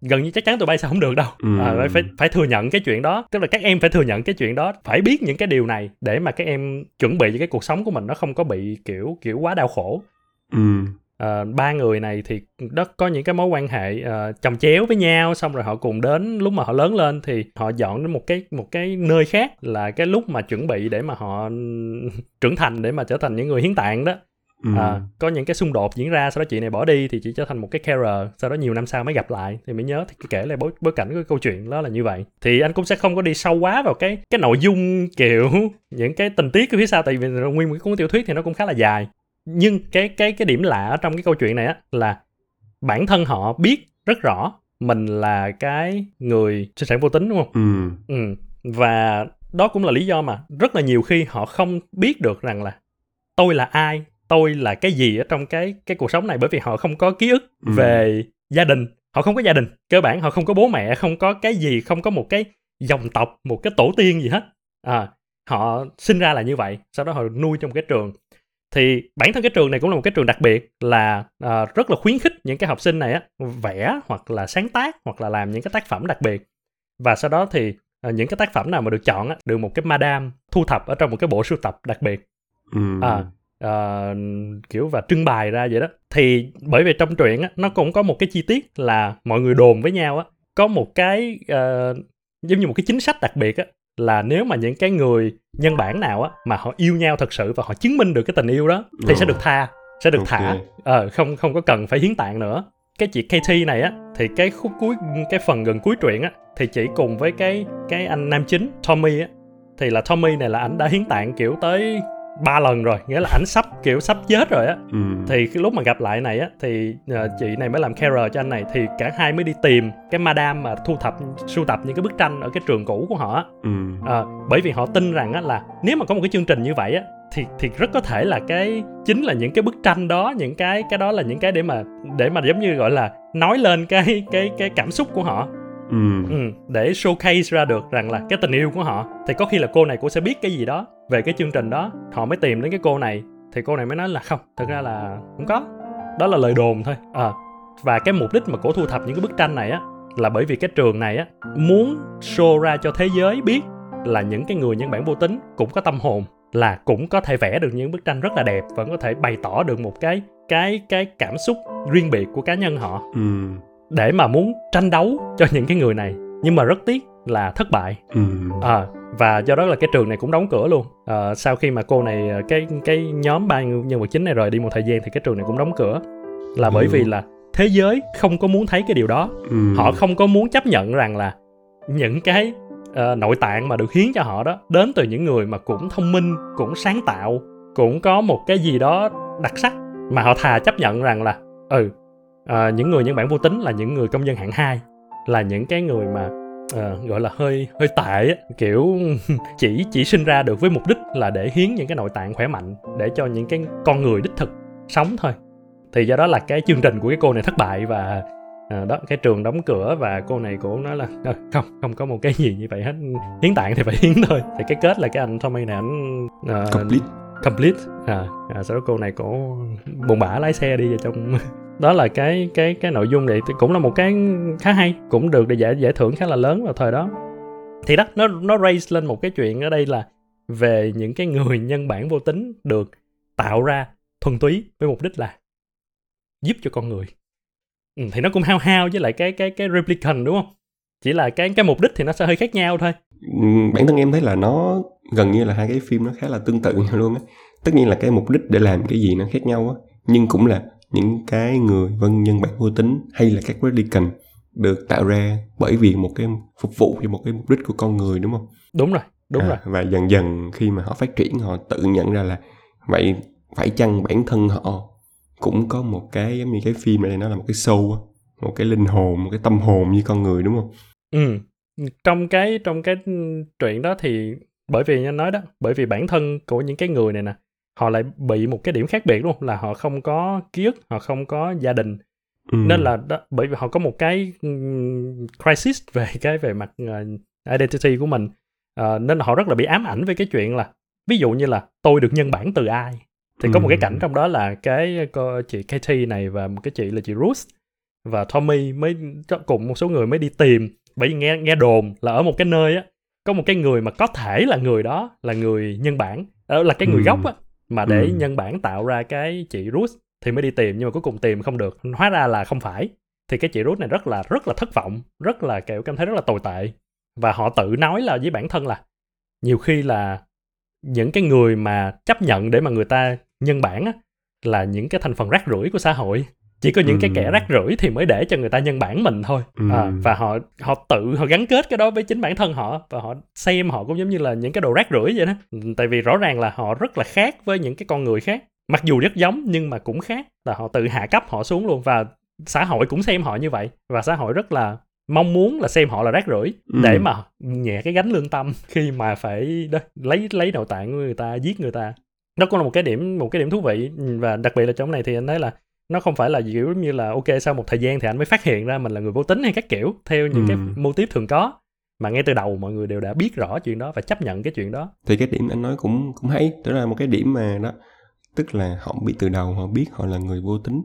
gần như chắc chắn tụi bay sẽ không được đâu ừ. à, phải phải thừa nhận cái chuyện đó tức là các em phải thừa nhận cái chuyện đó phải biết những cái điều này để mà các em chuẩn bị cho cái cuộc sống của mình nó không có bị kiểu kiểu quá đau khổ ừ. uh, ba người này thì đó có những cái mối quan hệ uh, chồng chéo với nhau xong rồi họ cùng đến lúc mà họ lớn lên thì họ dọn đến một cái một cái nơi khác là cái lúc mà chuẩn bị để mà họ trưởng thành để mà trở thành những người hiến tạng đó Ừ. À, có những cái xung đột diễn ra sau đó chị này bỏ đi thì chị trở thành một cái carer sau đó nhiều năm sau mới gặp lại thì mới nhớ thì kể lại bối, bối cảnh của cái câu chuyện đó là như vậy thì anh cũng sẽ không có đi sâu quá vào cái cái nội dung kiểu những cái tình tiết phía sau tại vì nguyên một cái cuốn tiểu thuyết thì nó cũng khá là dài nhưng cái cái cái điểm lạ ở trong cái câu chuyện này á là bản thân họ biết rất rõ mình là cái người sinh sản vô tính đúng không? Ừ. ừ. Và đó cũng là lý do mà rất là nhiều khi họ không biết được rằng là tôi là ai, tôi là cái gì ở trong cái cái cuộc sống này bởi vì họ không có ký ức ừ. về gia đình, họ không có gia đình, cơ bản họ không có bố mẹ, không có cái gì, không có một cái dòng tộc, một cái tổ tiên gì hết. À, họ sinh ra là như vậy, sau đó họ nuôi trong cái trường thì bản thân cái trường này cũng là một cái trường đặc biệt là uh, rất là khuyến khích những cái học sinh này á vẽ hoặc là sáng tác hoặc là làm những cái tác phẩm đặc biệt. Và sau đó thì uh, những cái tác phẩm nào mà được chọn á được một cái madam thu thập ở trong một cái bộ sưu tập đặc biệt. Ừ. à, uh, kiểu và trưng bày ra vậy đó. Thì bởi vì trong truyện á nó cũng có một cái chi tiết là mọi người đồn với nhau á có một cái uh, giống như một cái chính sách đặc biệt á là nếu mà những cái người nhân bản nào á mà họ yêu nhau thật sự và họ chứng minh được cái tình yêu đó thì ừ. sẽ được tha sẽ được okay. thả ờ không không có cần phải hiến tạng nữa cái chị KT này á thì cái khúc cuối cái phần gần cuối truyện á thì chỉ cùng với cái cái anh nam chính Tommy á thì là Tommy này là ảnh đã hiến tạng kiểu tới ba lần rồi nghĩa là ảnh sắp kiểu sắp chết rồi á ừ. thì cái lúc mà gặp lại này á thì uh, chị này mới làm carer cho anh này thì cả hai mới đi tìm cái madam mà thu thập sưu tập những cái bức tranh ở cái trường cũ của họ ừ. uh, bởi vì họ tin rằng á là nếu mà có một cái chương trình như vậy á thì thì rất có thể là cái chính là những cái bức tranh đó những cái cái đó là những cái để mà để mà giống như gọi là nói lên cái cái cái cảm xúc của họ ừ. Ừ, để showcase ra được rằng là cái tình yêu của họ thì có khi là cô này cũng sẽ biết cái gì đó về cái chương trình đó họ mới tìm đến cái cô này thì cô này mới nói là không thật ra là không có đó là lời đồn thôi à, và cái mục đích mà cổ thu thập những cái bức tranh này á là bởi vì cái trường này á muốn show ra cho thế giới biết là những cái người nhân bản vô tính cũng có tâm hồn là cũng có thể vẽ được những bức tranh rất là đẹp và có thể bày tỏ được một cái cái cái cảm xúc riêng biệt của cá nhân họ ừ. Để mà muốn tranh đấu cho những cái người này nhưng mà rất tiếc là thất bại ừ. à, và do đó là cái trường này cũng đóng cửa luôn à, sau khi mà cô này cái cái nhóm ba nhân vật chính này rời đi một thời gian thì cái trường này cũng đóng cửa là bởi ừ. vì là thế giới không có muốn thấy cái điều đó ừ. họ không có muốn chấp nhận rằng là những cái uh, nội tạng mà được hiến cho họ đó đến từ những người mà cũng thông minh cũng sáng tạo cũng có một cái gì đó đặc sắc mà họ thà chấp nhận rằng là ừ uh, những người nhân bản vô tính là những người công dân hạng hai là những cái người mà uh, gọi là hơi hơi tệ á. Kiểu chỉ chỉ sinh ra được với mục đích là để hiến những cái nội tạng khỏe mạnh để cho những cái con người đích thực sống thôi. Thì do đó là cái chương trình của cái cô này thất bại và à, đó cái trường đóng cửa và cô này cũng nói là à, không không có một cái gì như vậy hết. Hiến tạng thì phải hiến thôi. Thì cái kết là cái anh Tommy này anh uh, complete. complete. À, à sau đó cô này cổ buồn bã lái xe đi vào trong đó là cái cái cái nội dung này cũng là một cái khá hay cũng được để giải giải thưởng khá là lớn vào thời đó. Thì đó nó nó raise lên một cái chuyện ở đây là về những cái người nhân bản vô tính được tạo ra thuần túy với mục đích là giúp cho con người. Ừ, thì nó cũng hao hao với lại cái cái cái replicant đúng không? Chỉ là cái cái mục đích thì nó sẽ hơi khác nhau thôi. Ừ, bản thân em thấy là nó gần như là hai cái phim nó khá là tương tự nhau luôn á. Tất nhiên là cái mục đích để làm cái gì nó khác nhau á nhưng cũng là những cái người vân nhân bản vô tính hay là các replicant được tạo ra bởi vì một cái phục vụ cho một cái mục đích của con người đúng không? Đúng rồi đúng à, rồi. và dần dần khi mà họ phát triển họ tự nhận ra là vậy phải chăng bản thân họ cũng có một cái giống như cái phim này nó là một cái show một cái linh hồn một cái tâm hồn như con người đúng không? Ừ trong cái trong cái chuyện đó thì bởi vì anh nói đó bởi vì bản thân của những cái người này nè họ lại bị một cái điểm khác biệt luôn là họ không có ký ức họ không có gia đình. Ừ. nên là đó, bởi vì họ có một cái crisis về cái về mặt uh, identity của mình. Uh, nên là họ rất là bị ám ảnh với cái chuyện là ví dụ như là tôi được nhân bản từ ai. Thì có một cái cảnh trong đó là cái cô, chị Katie này và một cái chị là chị Ruth và Tommy mới cùng một số người mới đi tìm. Bởi vì nghe nghe đồn là ở một cái nơi á có một cái người mà có thể là người đó là người nhân bản là cái người ừ. gốc á mà để ừ. nhân bản tạo ra cái chị Ruth thì mới đi tìm nhưng mà cuối cùng tìm không được. Hóa ra là không phải. Thì cái chị Ruth này rất là rất là thất vọng rất là kiểu cảm thấy rất là tồi tệ. Và họ tự nói là với bản thân là nhiều khi là những cái người mà chấp nhận để mà người ta nhân bản á, là những cái thành phần rác rưởi của xã hội chỉ có những ừ. cái kẻ rác rưởi thì mới để cho người ta nhân bản mình thôi ừ. à, và họ họ tự họ gắn kết cái đó với chính bản thân họ và họ xem họ cũng giống như là những cái đồ rác rưởi vậy đó tại vì rõ ràng là họ rất là khác với những cái con người khác mặc dù rất giống nhưng mà cũng khác là họ tự hạ cấp họ xuống luôn và xã hội cũng xem họ như vậy và xã hội rất là mong muốn là xem họ là rác rưởi ừ. để mà nhẹ cái gánh lương tâm khi mà phải đó, lấy lấy nội tạng của người ta giết người ta đó cũng là một cái điểm một cái điểm thú vị và đặc biệt là trong này thì anh thấy là nó không phải là kiểu như là ok sau một thời gian thì anh mới phát hiện ra mình là người vô tính hay các kiểu theo những ừ. cái mô típ thường có mà ngay từ đầu mọi người đều đã biết rõ chuyện đó và chấp nhận cái chuyện đó thì cái điểm anh nói cũng cũng hay đó là một cái điểm mà đó tức là họ biết từ đầu họ biết họ là người vô tính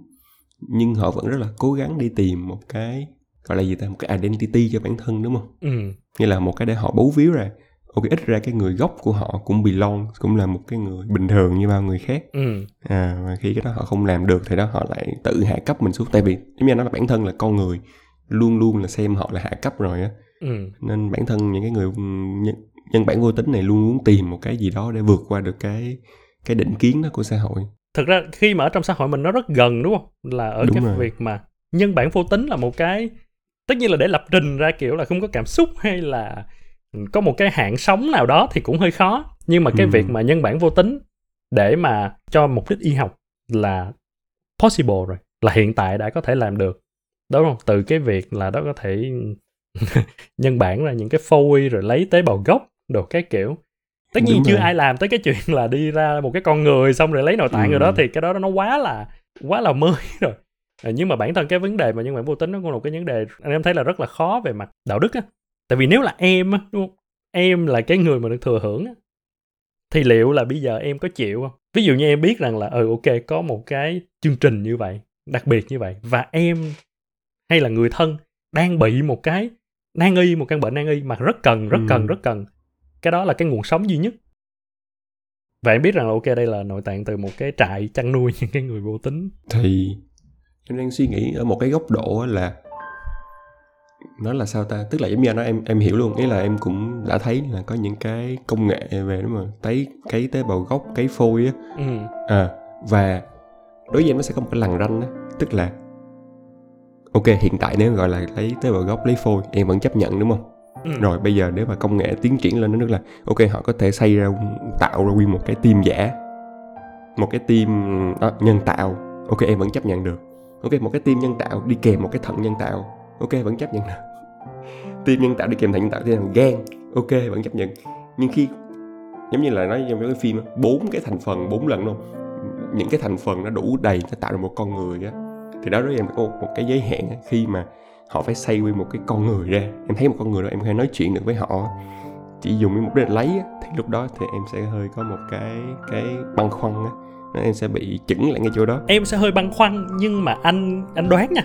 nhưng họ vẫn rất là cố gắng đi tìm một cái gọi là gì ta một cái identity cho bản thân đúng không ừ. như là một cái để họ bấu víu ra ok ít ra cái người gốc của họ cũng belong cũng là một cái người bình thường như bao người khác ừ. à và khi cái đó họ không làm được thì đó họ lại tự hạ cấp mình xuống tại vì giống như nó là bản thân là con người luôn luôn là xem họ là hạ cấp rồi á ừ. nên bản thân những cái người nhân, nhân bản vô tính này luôn muốn tìm một cái gì đó để vượt qua được cái cái định kiến đó của xã hội thực ra khi mà ở trong xã hội mình nó rất gần đúng không là ở đúng cái rồi. việc mà nhân bản vô tính là một cái tất nhiên là để lập trình ra kiểu là không có cảm xúc hay là có một cái hạn sống nào đó thì cũng hơi khó nhưng mà cái ừ. việc mà nhân bản vô tính để mà cho mục đích y học là possible rồi là hiện tại đã có thể làm được đúng không từ cái việc là đó có thể nhân bản ra những cái phôi rồi lấy tế bào gốc đồ cái kiểu tất nhiên Đúng chưa rồi. ai làm tới cái chuyện là đi ra một cái con người xong rồi lấy nội tạng ừ. rồi đó thì cái đó nó quá là quá là mới rồi ờ, nhưng mà bản thân cái vấn đề mà nhân bản vô tính nó cũng là một cái vấn đề anh em thấy là rất là khó về mặt đạo đức á tại vì nếu là em đúng không? em là cái người mà được thừa hưởng thì liệu là bây giờ em có chịu không ví dụ như em biết rằng là ừ ok có một cái chương trình như vậy đặc biệt như vậy và em hay là người thân đang bị một cái nan y một căn bệnh nan y mà rất cần rất ừ. cần rất cần cái đó là cái nguồn sống duy nhất và em biết rằng là ok đây là nội tạng từ một cái trại chăn nuôi những cái người vô tính thì em đang suy nghĩ ở một cái góc độ là nó là sao ta? Tức là giống như nó em em hiểu luôn. Ý là em cũng đã thấy là có những cái công nghệ về đó mà tấy cấy tế bào gốc cấy phôi á. Ừ. à và đối với em nó sẽ có một cái lằn ranh á. Tức là ok hiện tại nếu gọi là lấy tế bào gốc lấy phôi em vẫn chấp nhận đúng không? Ừ. rồi bây giờ nếu mà công nghệ tiến triển lên nó là ok họ có thể xây ra tạo ra nguyên một cái tim giả. Một cái tim đó, nhân tạo. Ok em vẫn chấp nhận được. Ok một cái tim nhân tạo đi kèm một cái thận nhân tạo ok, vẫn chấp nhận. Được tim nhân tạo đi kèm thận nhân tạo thì là gan ok, vẫn chấp nhận. Nhưng khi, giống như là nói trong cái phim bốn cái thành phần, bốn lần luôn. Những cái thành phần nó đủ đầy, nó tạo ra một con người á. Thì đó đối em có một cái giới hạn khi mà họ phải xây nguyên một cái con người ra. Em thấy một con người đó, em hay nói chuyện được với họ chỉ dùng cái mục đích lấy thì lúc đó thì em sẽ hơi có một cái cái băn khoăn á. Em sẽ bị chững lại ngay chỗ đó. Em sẽ hơi băn khoăn, nhưng mà anh anh đoán nha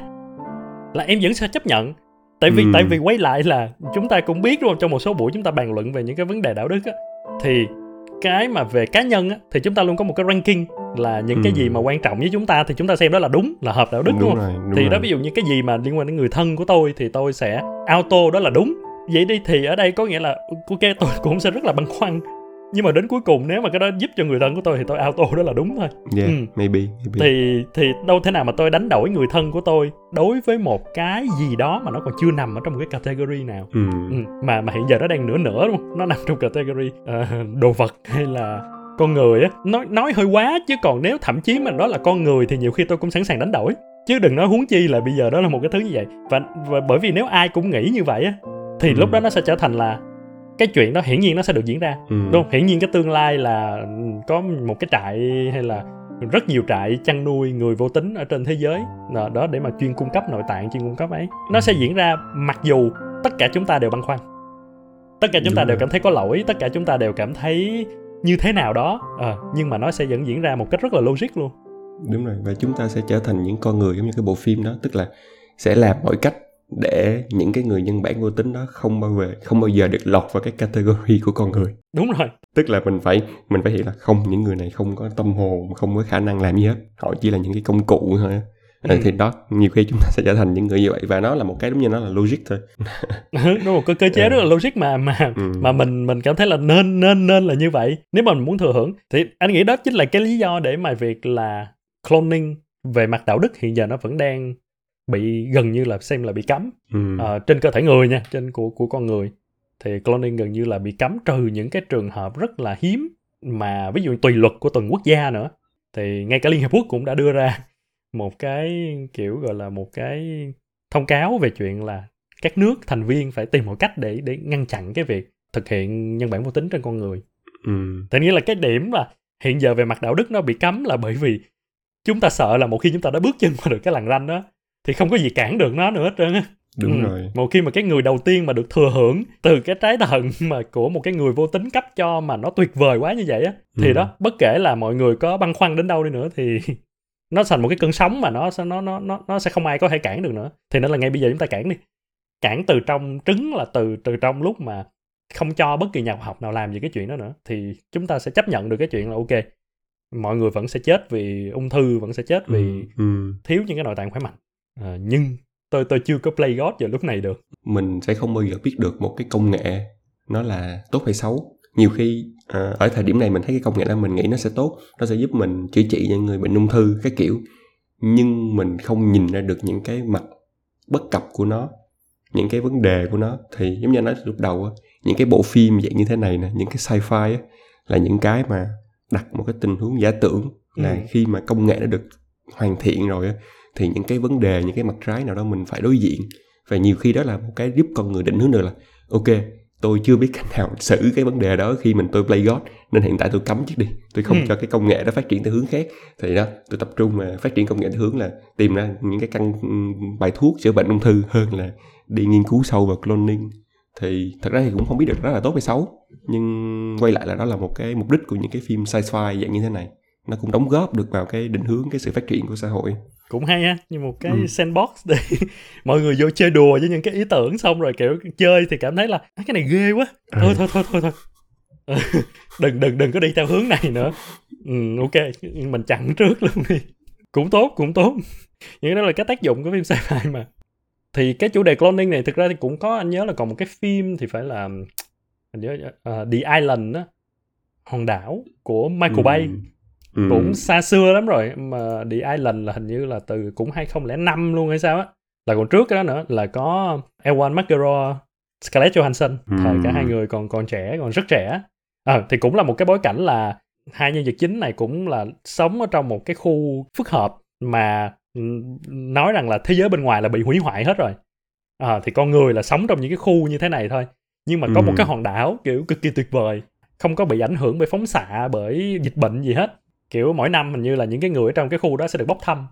là em vẫn sẽ chấp nhận tại vì ừ. tại vì quay lại là chúng ta cũng biết đúng không trong một số buổi chúng ta bàn luận về những cái vấn đề đạo đức á thì cái mà về cá nhân á thì chúng ta luôn có một cái ranking là những ừ. cái gì mà quan trọng với chúng ta thì chúng ta xem đó là đúng là hợp đạo đức đúng, đúng không rồi, đúng thì rồi. đó ví dụ như cái gì mà liên quan đến người thân của tôi thì tôi sẽ auto đó là đúng vậy đi thì ở đây có nghĩa là ok tôi cũng sẽ rất là băn khoăn nhưng mà đến cuối cùng nếu mà cái đó giúp cho người thân của tôi thì tôi auto đó là đúng thôi yeah, ừ. maybe, maybe thì thì đâu thế nào mà tôi đánh đổi người thân của tôi đối với một cái gì đó mà nó còn chưa nằm ở trong một cái category nào ừ. Ừ. mà mà hiện giờ nó đang nửa nửa đúng không nó nằm trong category uh, đồ vật hay là con người á nói nói hơi quá chứ còn nếu thậm chí mà đó là con người thì nhiều khi tôi cũng sẵn sàng đánh đổi chứ đừng nói huống chi là bây giờ đó là một cái thứ như vậy và, và bởi vì nếu ai cũng nghĩ như vậy á thì ừ. lúc đó nó sẽ trở thành là cái chuyện đó hiển nhiên nó sẽ được diễn ra ừ. đúng không? Hiển nhiên cái tương lai là có một cái trại hay là rất nhiều trại chăn nuôi người vô tính ở trên thế giới đó để mà chuyên cung cấp nội tạng chuyên cung cấp ấy. Nó sẽ diễn ra mặc dù tất cả chúng ta đều băn khoăn. Tất cả chúng ta đều cảm thấy có lỗi tất cả chúng ta đều cảm thấy như thế nào đó à, nhưng mà nó sẽ vẫn diễn ra một cách rất là logic luôn. Đúng rồi và chúng ta sẽ trở thành những con người giống như cái bộ phim đó tức là sẽ làm mọi cách để những cái người nhân bản vô tính đó không bao giờ không bao giờ được lọt vào cái category của con người. Đúng rồi. Tức là mình phải mình phải hiểu là không những người này không có tâm hồn không có khả năng làm gì hết. Họ chỉ là những cái công cụ thôi. Ừ. thì đó nhiều khi chúng ta sẽ trở thành những người như vậy. Và nó là một cái đúng như nó là logic thôi. Đúng một cái cơ chế rất là logic mà mà ừ. mà mình mình cảm thấy là nên nên nên là như vậy. Nếu mà mình muốn thừa hưởng thì anh nghĩ đó chính là cái lý do để mà việc là cloning về mặt đạo đức hiện giờ nó vẫn đang bị gần như là xem là bị cấm ừ. à, trên cơ thể người nha trên của của con người thì cloning gần như là bị cấm trừ những cái trường hợp rất là hiếm mà ví dụ tùy luật của từng quốc gia nữa thì ngay cả liên hiệp quốc cũng đã đưa ra một cái kiểu gọi là một cái thông cáo về chuyện là các nước thành viên phải tìm một cách để để ngăn chặn cái việc thực hiện nhân bản vô tính trên con người. Ừ. Thế nghĩa là cái điểm là hiện giờ về mặt đạo đức nó bị cấm là bởi vì chúng ta sợ là một khi chúng ta đã bước chân qua được cái làn ranh đó thì không có gì cản được nó nữa hết trơn á đúng ừ. rồi một khi mà cái người đầu tiên mà được thừa hưởng từ cái trái thận mà của một cái người vô tính cấp cho mà nó tuyệt vời quá như vậy á thì ừ. đó bất kể là mọi người có băn khoăn đến đâu đi nữa thì nó thành một cái cơn sóng mà nó nó nó nó nó sẽ không ai có thể cản được nữa thì nên là ngay bây giờ chúng ta cản đi cản từ trong trứng là từ từ trong lúc mà không cho bất kỳ nhà khoa học nào làm gì cái chuyện đó nữa thì chúng ta sẽ chấp nhận được cái chuyện là ok mọi người vẫn sẽ chết vì ung thư vẫn sẽ chết vì ừ, ừ. thiếu những cái nội tạng khỏe mạnh à, nhưng tôi tôi chưa có play God vào lúc này được. Mình sẽ không bao giờ biết được một cái công nghệ nó là tốt hay xấu. Nhiều khi à, ở thời điểm này mình thấy cái công nghệ đó mình nghĩ nó sẽ tốt nó sẽ giúp mình chữa trị những người bệnh ung thư cái kiểu. Nhưng mình không nhìn ra được những cái mặt bất cập của nó những cái vấn đề của nó. Thì giống như nói lúc đầu những cái bộ phim dạng như thế này nè những cái sci-fi á là những cái mà đặt một cái tình huống giả tưởng là ừ. khi mà công nghệ nó được hoàn thiện rồi á thì những cái vấn đề những cái mặt trái nào đó mình phải đối diện. Và nhiều khi đó là một cái giúp con người định hướng được là ok tôi chưa biết cách nào xử cái vấn đề đó khi mình tôi play God nên hiện tại tôi cấm trước đi. Tôi không ừ. cho cái công nghệ đó phát triển theo hướng khác. Thì đó tôi tập trung mà phát triển công nghệ theo hướng là tìm ra những cái căn bài thuốc chữa bệnh ung thư hơn là đi nghiên cứu sâu vào cloning. Thì thật ra thì cũng không biết được rất là tốt hay xấu nhưng quay lại là đó là một cái mục đích của những cái phim sci-fi dạng như thế này. Nó cũng đóng góp được vào cái định hướng cái sự phát triển của xã hội cũng hay á như một cái ừ. sandbox để mọi người vô chơi đùa với những cái ý tưởng xong rồi kiểu chơi thì cảm thấy là cái này ghê quá. Thôi ừ. thôi thôi thôi. Thôi đừng đừng đừng có đi theo hướng này nữa. Ừ, ok mình chặn trước luôn đi. Cũng tốt cũng tốt. Những đó là cái tác dụng của phim sci-fi mà. Thì cái chủ đề cloning này thực ra thì cũng có anh nhớ là còn một cái phim thì phải là anh nhớ uh, The Island á hòn đảo của Michael ừ. Bay ừ. cũng xa xưa lắm rồi mà The Island là hình như là từ cũng 2005 luôn hay sao á là còn trước cái đó nữa là có Ewan McGregor Scarlett Johansson ừ. thời cả hai người còn còn trẻ còn rất trẻ à, thì cũng là một cái bối cảnh là hai nhân vật chính này cũng là sống ở trong một cái khu phức hợp mà nói rằng là thế giới bên ngoài là bị hủy hoại hết rồi à, thì con người là sống trong những cái khu như thế này thôi nhưng mà có ừ. một cái hòn đảo kiểu cực kỳ tuyệt vời không có bị ảnh hưởng bởi phóng xạ bởi dịch bệnh gì hết kiểu mỗi năm hình như là những cái người ở trong cái khu đó sẽ được bốc thăm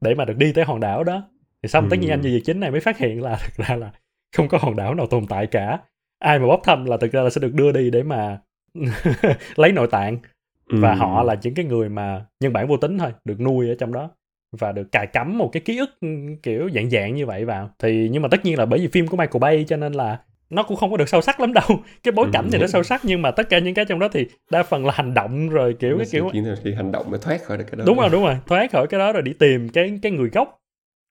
để mà được đi tới hòn đảo đó thì xong ừ. tất nhiên anh nhân vật chính này mới phát hiện là thực ra là không có hòn đảo nào tồn tại cả ai mà bốc thăm là thực ra là sẽ được đưa đi để mà lấy nội tạng và ừ. họ là những cái người mà nhân bản vô tính thôi được nuôi ở trong đó và được cài cắm một cái ký ức ừ, kiểu dạng dạng như vậy vào thì nhưng mà tất nhiên là bởi vì phim của Michael Bay cho nên là nó cũng không có được sâu sắc lắm đâu cái bối cảnh ừ. thì nó sâu sắc nhưng mà tất cả những cái trong đó thì đa phần là hành động rồi kiểu cái kiểu khi hành động mới thoát khỏi được cái đó. Đúng rồi đúng rồi thoát khỏi cái đó rồi đi tìm cái cái người gốc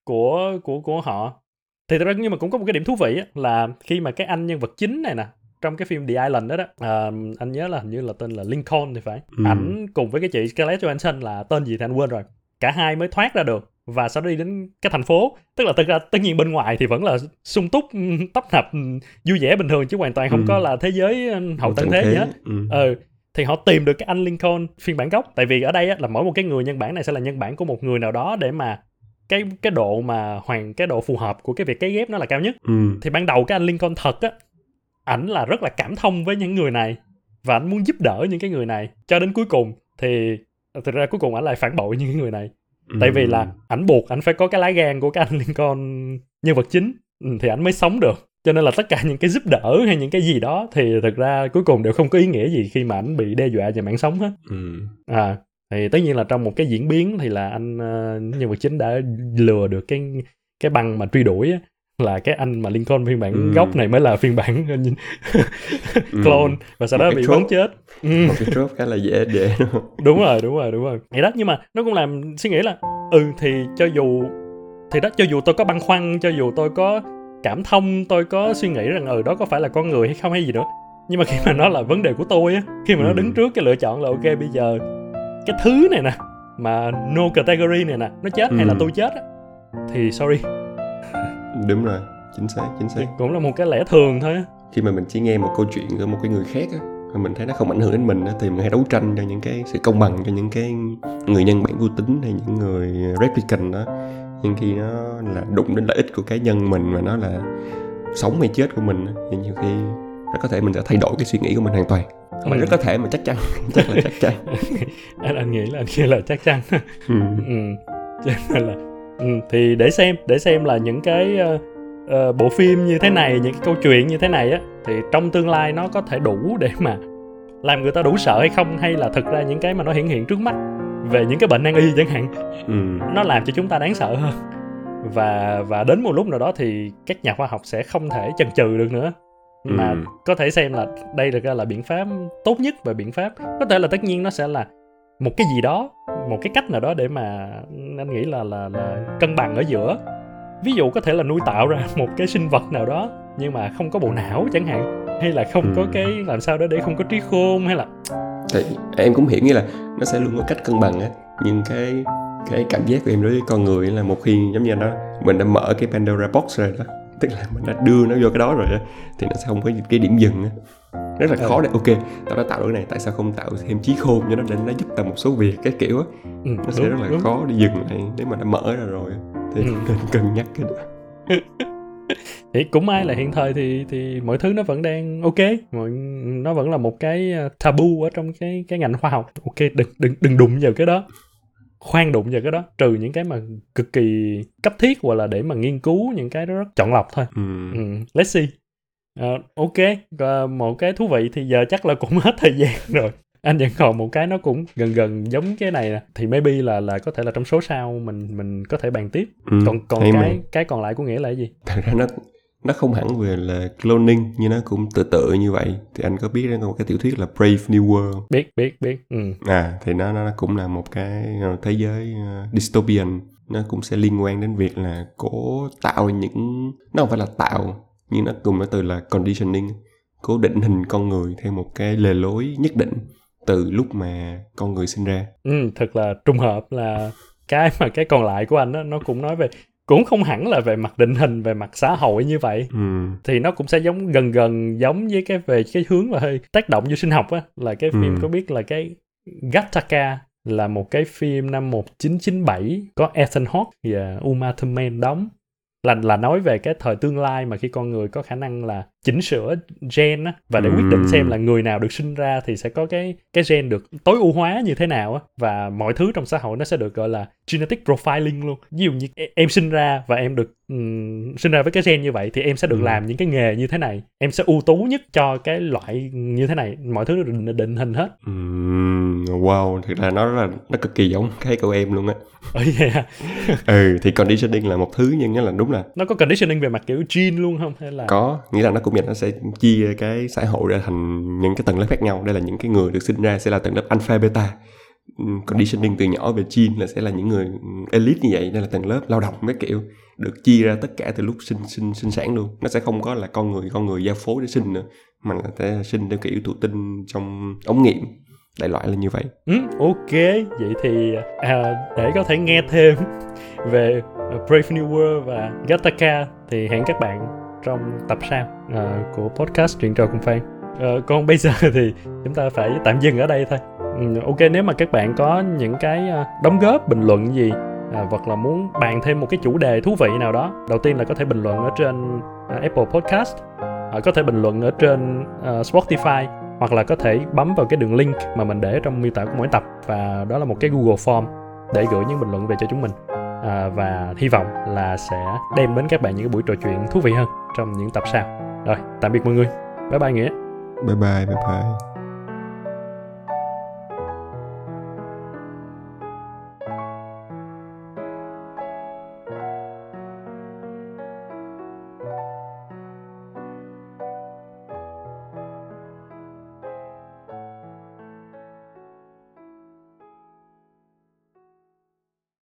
của của của họ. Thì thật ra nhưng mà cũng có một cái điểm thú vị á, là khi mà cái anh nhân vật chính này nè trong cái phim The Island đó đó à, anh nhớ là hình như là tên là Lincoln thì phải. Ừ. ảnh cùng với cái chị Scarlett Johansson là tên gì thì anh quên rồi. Cả hai mới thoát ra được và sau đó đi đến cái thành phố. Tức là tất ra tất nhiên bên ngoài thì vẫn là sung túc tấp nập vui vẻ bình thường chứ hoàn toàn không ừ. có là thế giới hậu tận thế, gì hết. Ừ. ừ thì họ tìm được cái anh Lincoln phiên bản gốc. Tại vì ở đây á, là mỗi một cái người nhân bản này sẽ là nhân bản của một người nào đó để mà cái cái độ mà hoàn cái độ phù hợp của cái việc cấy ghép nó là cao nhất. Ừ. thì ban đầu cái anh Lincoln thật á ảnh là rất là cảm thông với những người này và ảnh muốn giúp đỡ những cái người này. Cho đến cuối cùng thì thực ra cuối cùng ảnh lại phản bội những cái người này ừ. tại vì là ảnh buộc ảnh phải có cái lá gan của cái anh liên con nhân vật chính ừ, thì ảnh mới sống được cho nên là tất cả những cái giúp đỡ hay những cái gì đó thì thực ra cuối cùng đều không có ý nghĩa gì khi mà ảnh bị đe dọa về mạng sống hết ừ. à thì tất nhiên là trong một cái diễn biến thì là anh uh, nhân vật chính đã lừa được cái cái băng mà truy đuổi á, là cái anh mà Lincoln phiên bản ừ. gốc này mới là phiên bản clone ừ. và sau đó bị bắn chết ừ. một cái trope khá là dễ dễ đúng rồi đúng rồi đúng rồi vậy đó nhưng mà nó cũng làm suy nghĩ là ừ thì cho dù thì đó cho dù tôi có băn khoăn cho dù tôi có cảm thông tôi có suy nghĩ rằng ừ đó có phải là con người hay không hay gì nữa nhưng mà khi mà nó là vấn đề của tôi á khi mà ừ. nó đứng trước cái lựa chọn là ok bây giờ cái thứ này nè mà no category này nè nó chết ừ. hay là tôi chết á thì sorry đúng rồi chính xác chính xác cũng là một cái lẽ thường thôi khi mà mình chỉ nghe một câu chuyện của một cái người khác á mà mình thấy nó không ảnh hưởng đến mình á thì mình hay đấu tranh cho những cái sự công bằng cho những cái người nhân bản vô tính hay những người replicant đó nhưng khi nó là đụng đến lợi ích của cá nhân mình và nó là sống hay chết của mình thì nhiều khi rất có thể mình sẽ thay đổi cái suy nghĩ của mình hoàn toàn không ừ. rất có thể mà chắc chắn chắc là chắc chắn anh, anh nghĩ là anh nghĩ là chắc chắn ừ. ừ. cho nên là ừ, thì để xem để xem là những cái uh, uh, bộ phim như thế này những cái câu chuyện như thế này á thì trong tương lai nó có thể đủ để mà làm người ta đủ sợ hay không hay là thực ra những cái mà nó hiện hiện trước mắt về những cái bệnh nan y chẳng hạn ừ. nó làm cho chúng ta đáng sợ hơn và và đến một lúc nào đó thì các nhà khoa học sẽ không thể chần chừ được nữa mà ừ. có thể xem là đây được ra là biện pháp tốt nhất và biện pháp có thể là tất nhiên nó sẽ là một cái gì đó một cái cách nào đó để mà anh nghĩ là là là cân bằng ở giữa ví dụ có thể là nuôi tạo ra một cái sinh vật nào đó nhưng mà không có bộ não chẳng hạn hay là không ừ. có cái làm sao đó để không có trí khôn hay là thì em cũng hiểu nghĩa là nó sẽ luôn có cách cân bằng á nhưng cái cái cảm giác của em đối với con người là một khi giống như đó mình đã mở cái Pandora box rồi đó tức là mình đã đưa nó vô cái đó rồi á thì nó sẽ không có cái điểm dừng á rất là ừ. khó để ok tao đã tạo được cái này tại sao không tạo thêm trí khôn cho nó để nó giúp tao một số việc cái kiểu á ừ, nó sẽ đúng, rất là đúng. khó để dừng lại nếu mà đã mở ra rồi thì ừ. nên cân nhắc cái đó thì cũng may là hiện thời thì thì mọi thứ nó vẫn đang ok mọi nó vẫn là một cái ờ, tabu ở trong cái cái ngành khoa học ok đừng đừng đừng đụng vào cái đó khoan đụng vào cái đó trừ những cái mà cực kỳ cấp thiết hoặc là để mà nghiên cứu những cái đó rất chọn lọc thôi ừ. Ừ. let's see uh, ok uh, một cái thú vị thì giờ chắc là cũng hết thời gian rồi. Anh vẫn còn một cái nó cũng gần gần giống cái này nè thì maybe là là có thể là trong số sau mình mình có thể bàn tiếp. Ừ, còn còn cái mà. cái còn lại của nghĩa là cái gì? Thật ra nó nó không hẳn về là cloning nhưng nó cũng tự tự như vậy. Thì anh có biết có một cái tiểu thuyết là Brave New World? Biết biết biết ừ. à thì nó nó cũng là một cái ờ, thế giới uh, dystopian. Nó cũng sẽ liên quan đến việc là cố tạo những nó không phải là tạo nhưng nó cùng nó từ là conditioning cố định hình con người theo một cái lề lối nhất định từ lúc mà con người sinh ra ừ thật là trùng hợp là cái mà cái còn lại của anh đó nó cũng nói về cũng không hẳn là về mặt định hình về mặt xã hội như vậy ừ. thì nó cũng sẽ giống gần gần giống với cái về cái hướng là hơi tác động vô sinh học á là cái phim ừ. có biết là cái Gattaca là một cái phim năm 1997 có Ethan Hawke và Uma Thurman đóng là là nói về cái thời tương lai mà khi con người có khả năng là chỉnh sửa gen á và để quyết định xem là người nào được sinh ra thì sẽ có cái cái gen được tối ưu hóa như thế nào á và mọi thứ trong xã hội nó sẽ được gọi là genetic profiling luôn. Ví dụ như em sinh ra và em được um, sinh ra với cái gen như vậy thì em sẽ được ừ. làm những cái nghề như thế này. Em sẽ ưu tú nhất cho cái loại như thế này. Mọi thứ được định, định hình hết. Ừ, wow thực ra nó là nó cực kỳ giống cái của em luôn á. Ừ, yeah. ừ thì conditioning là một thứ nhưng nó là đúng là nó có conditioning về mặt kiểu gene luôn không? Hay là có nghĩa là nó cũng biệt nó sẽ chia cái xã hội ra thành những cái tầng lớp khác nhau. Đây là những cái người được sinh ra sẽ là tầng lớp alpha beta. Conditioning từ nhỏ về gene là sẽ là những người elite như vậy đây là tầng lớp lao động mấy kiểu được chia ra tất cả từ lúc sinh sinh sinh sản luôn. Nó sẽ không có là con người con người giao phối để sinh nữa mà là sẽ sinh theo kiểu thụ tinh trong ống nghiệm đại loại là như vậy. Ừ, ok. Vậy thì à, để có thể nghe thêm về Brave New World và Gattaca thì hẹn các bạn trong tập sau uh, à, của podcast chuyện trò cùng fan uh, ờ, còn bây giờ thì chúng ta phải tạm dừng ở đây thôi. Uh, ok nếu mà các bạn có những cái uh, đóng góp bình luận gì uh, hoặc là muốn bàn thêm một cái chủ đề thú vị nào đó đầu tiên là có thể bình luận ở trên uh, Apple Podcast uh, có thể bình luận ở trên uh, Spotify hoặc là có thể bấm vào cái đường link mà mình để trong miêu tả của mỗi tập và đó là một cái Google Form để gửi những bình luận về cho chúng mình à, và hy vọng là sẽ đem đến các bạn những cái buổi trò chuyện thú vị hơn trong những tập sau. Rồi tạm biệt mọi người. Bye bye nghĩa. Bye bye bye bye.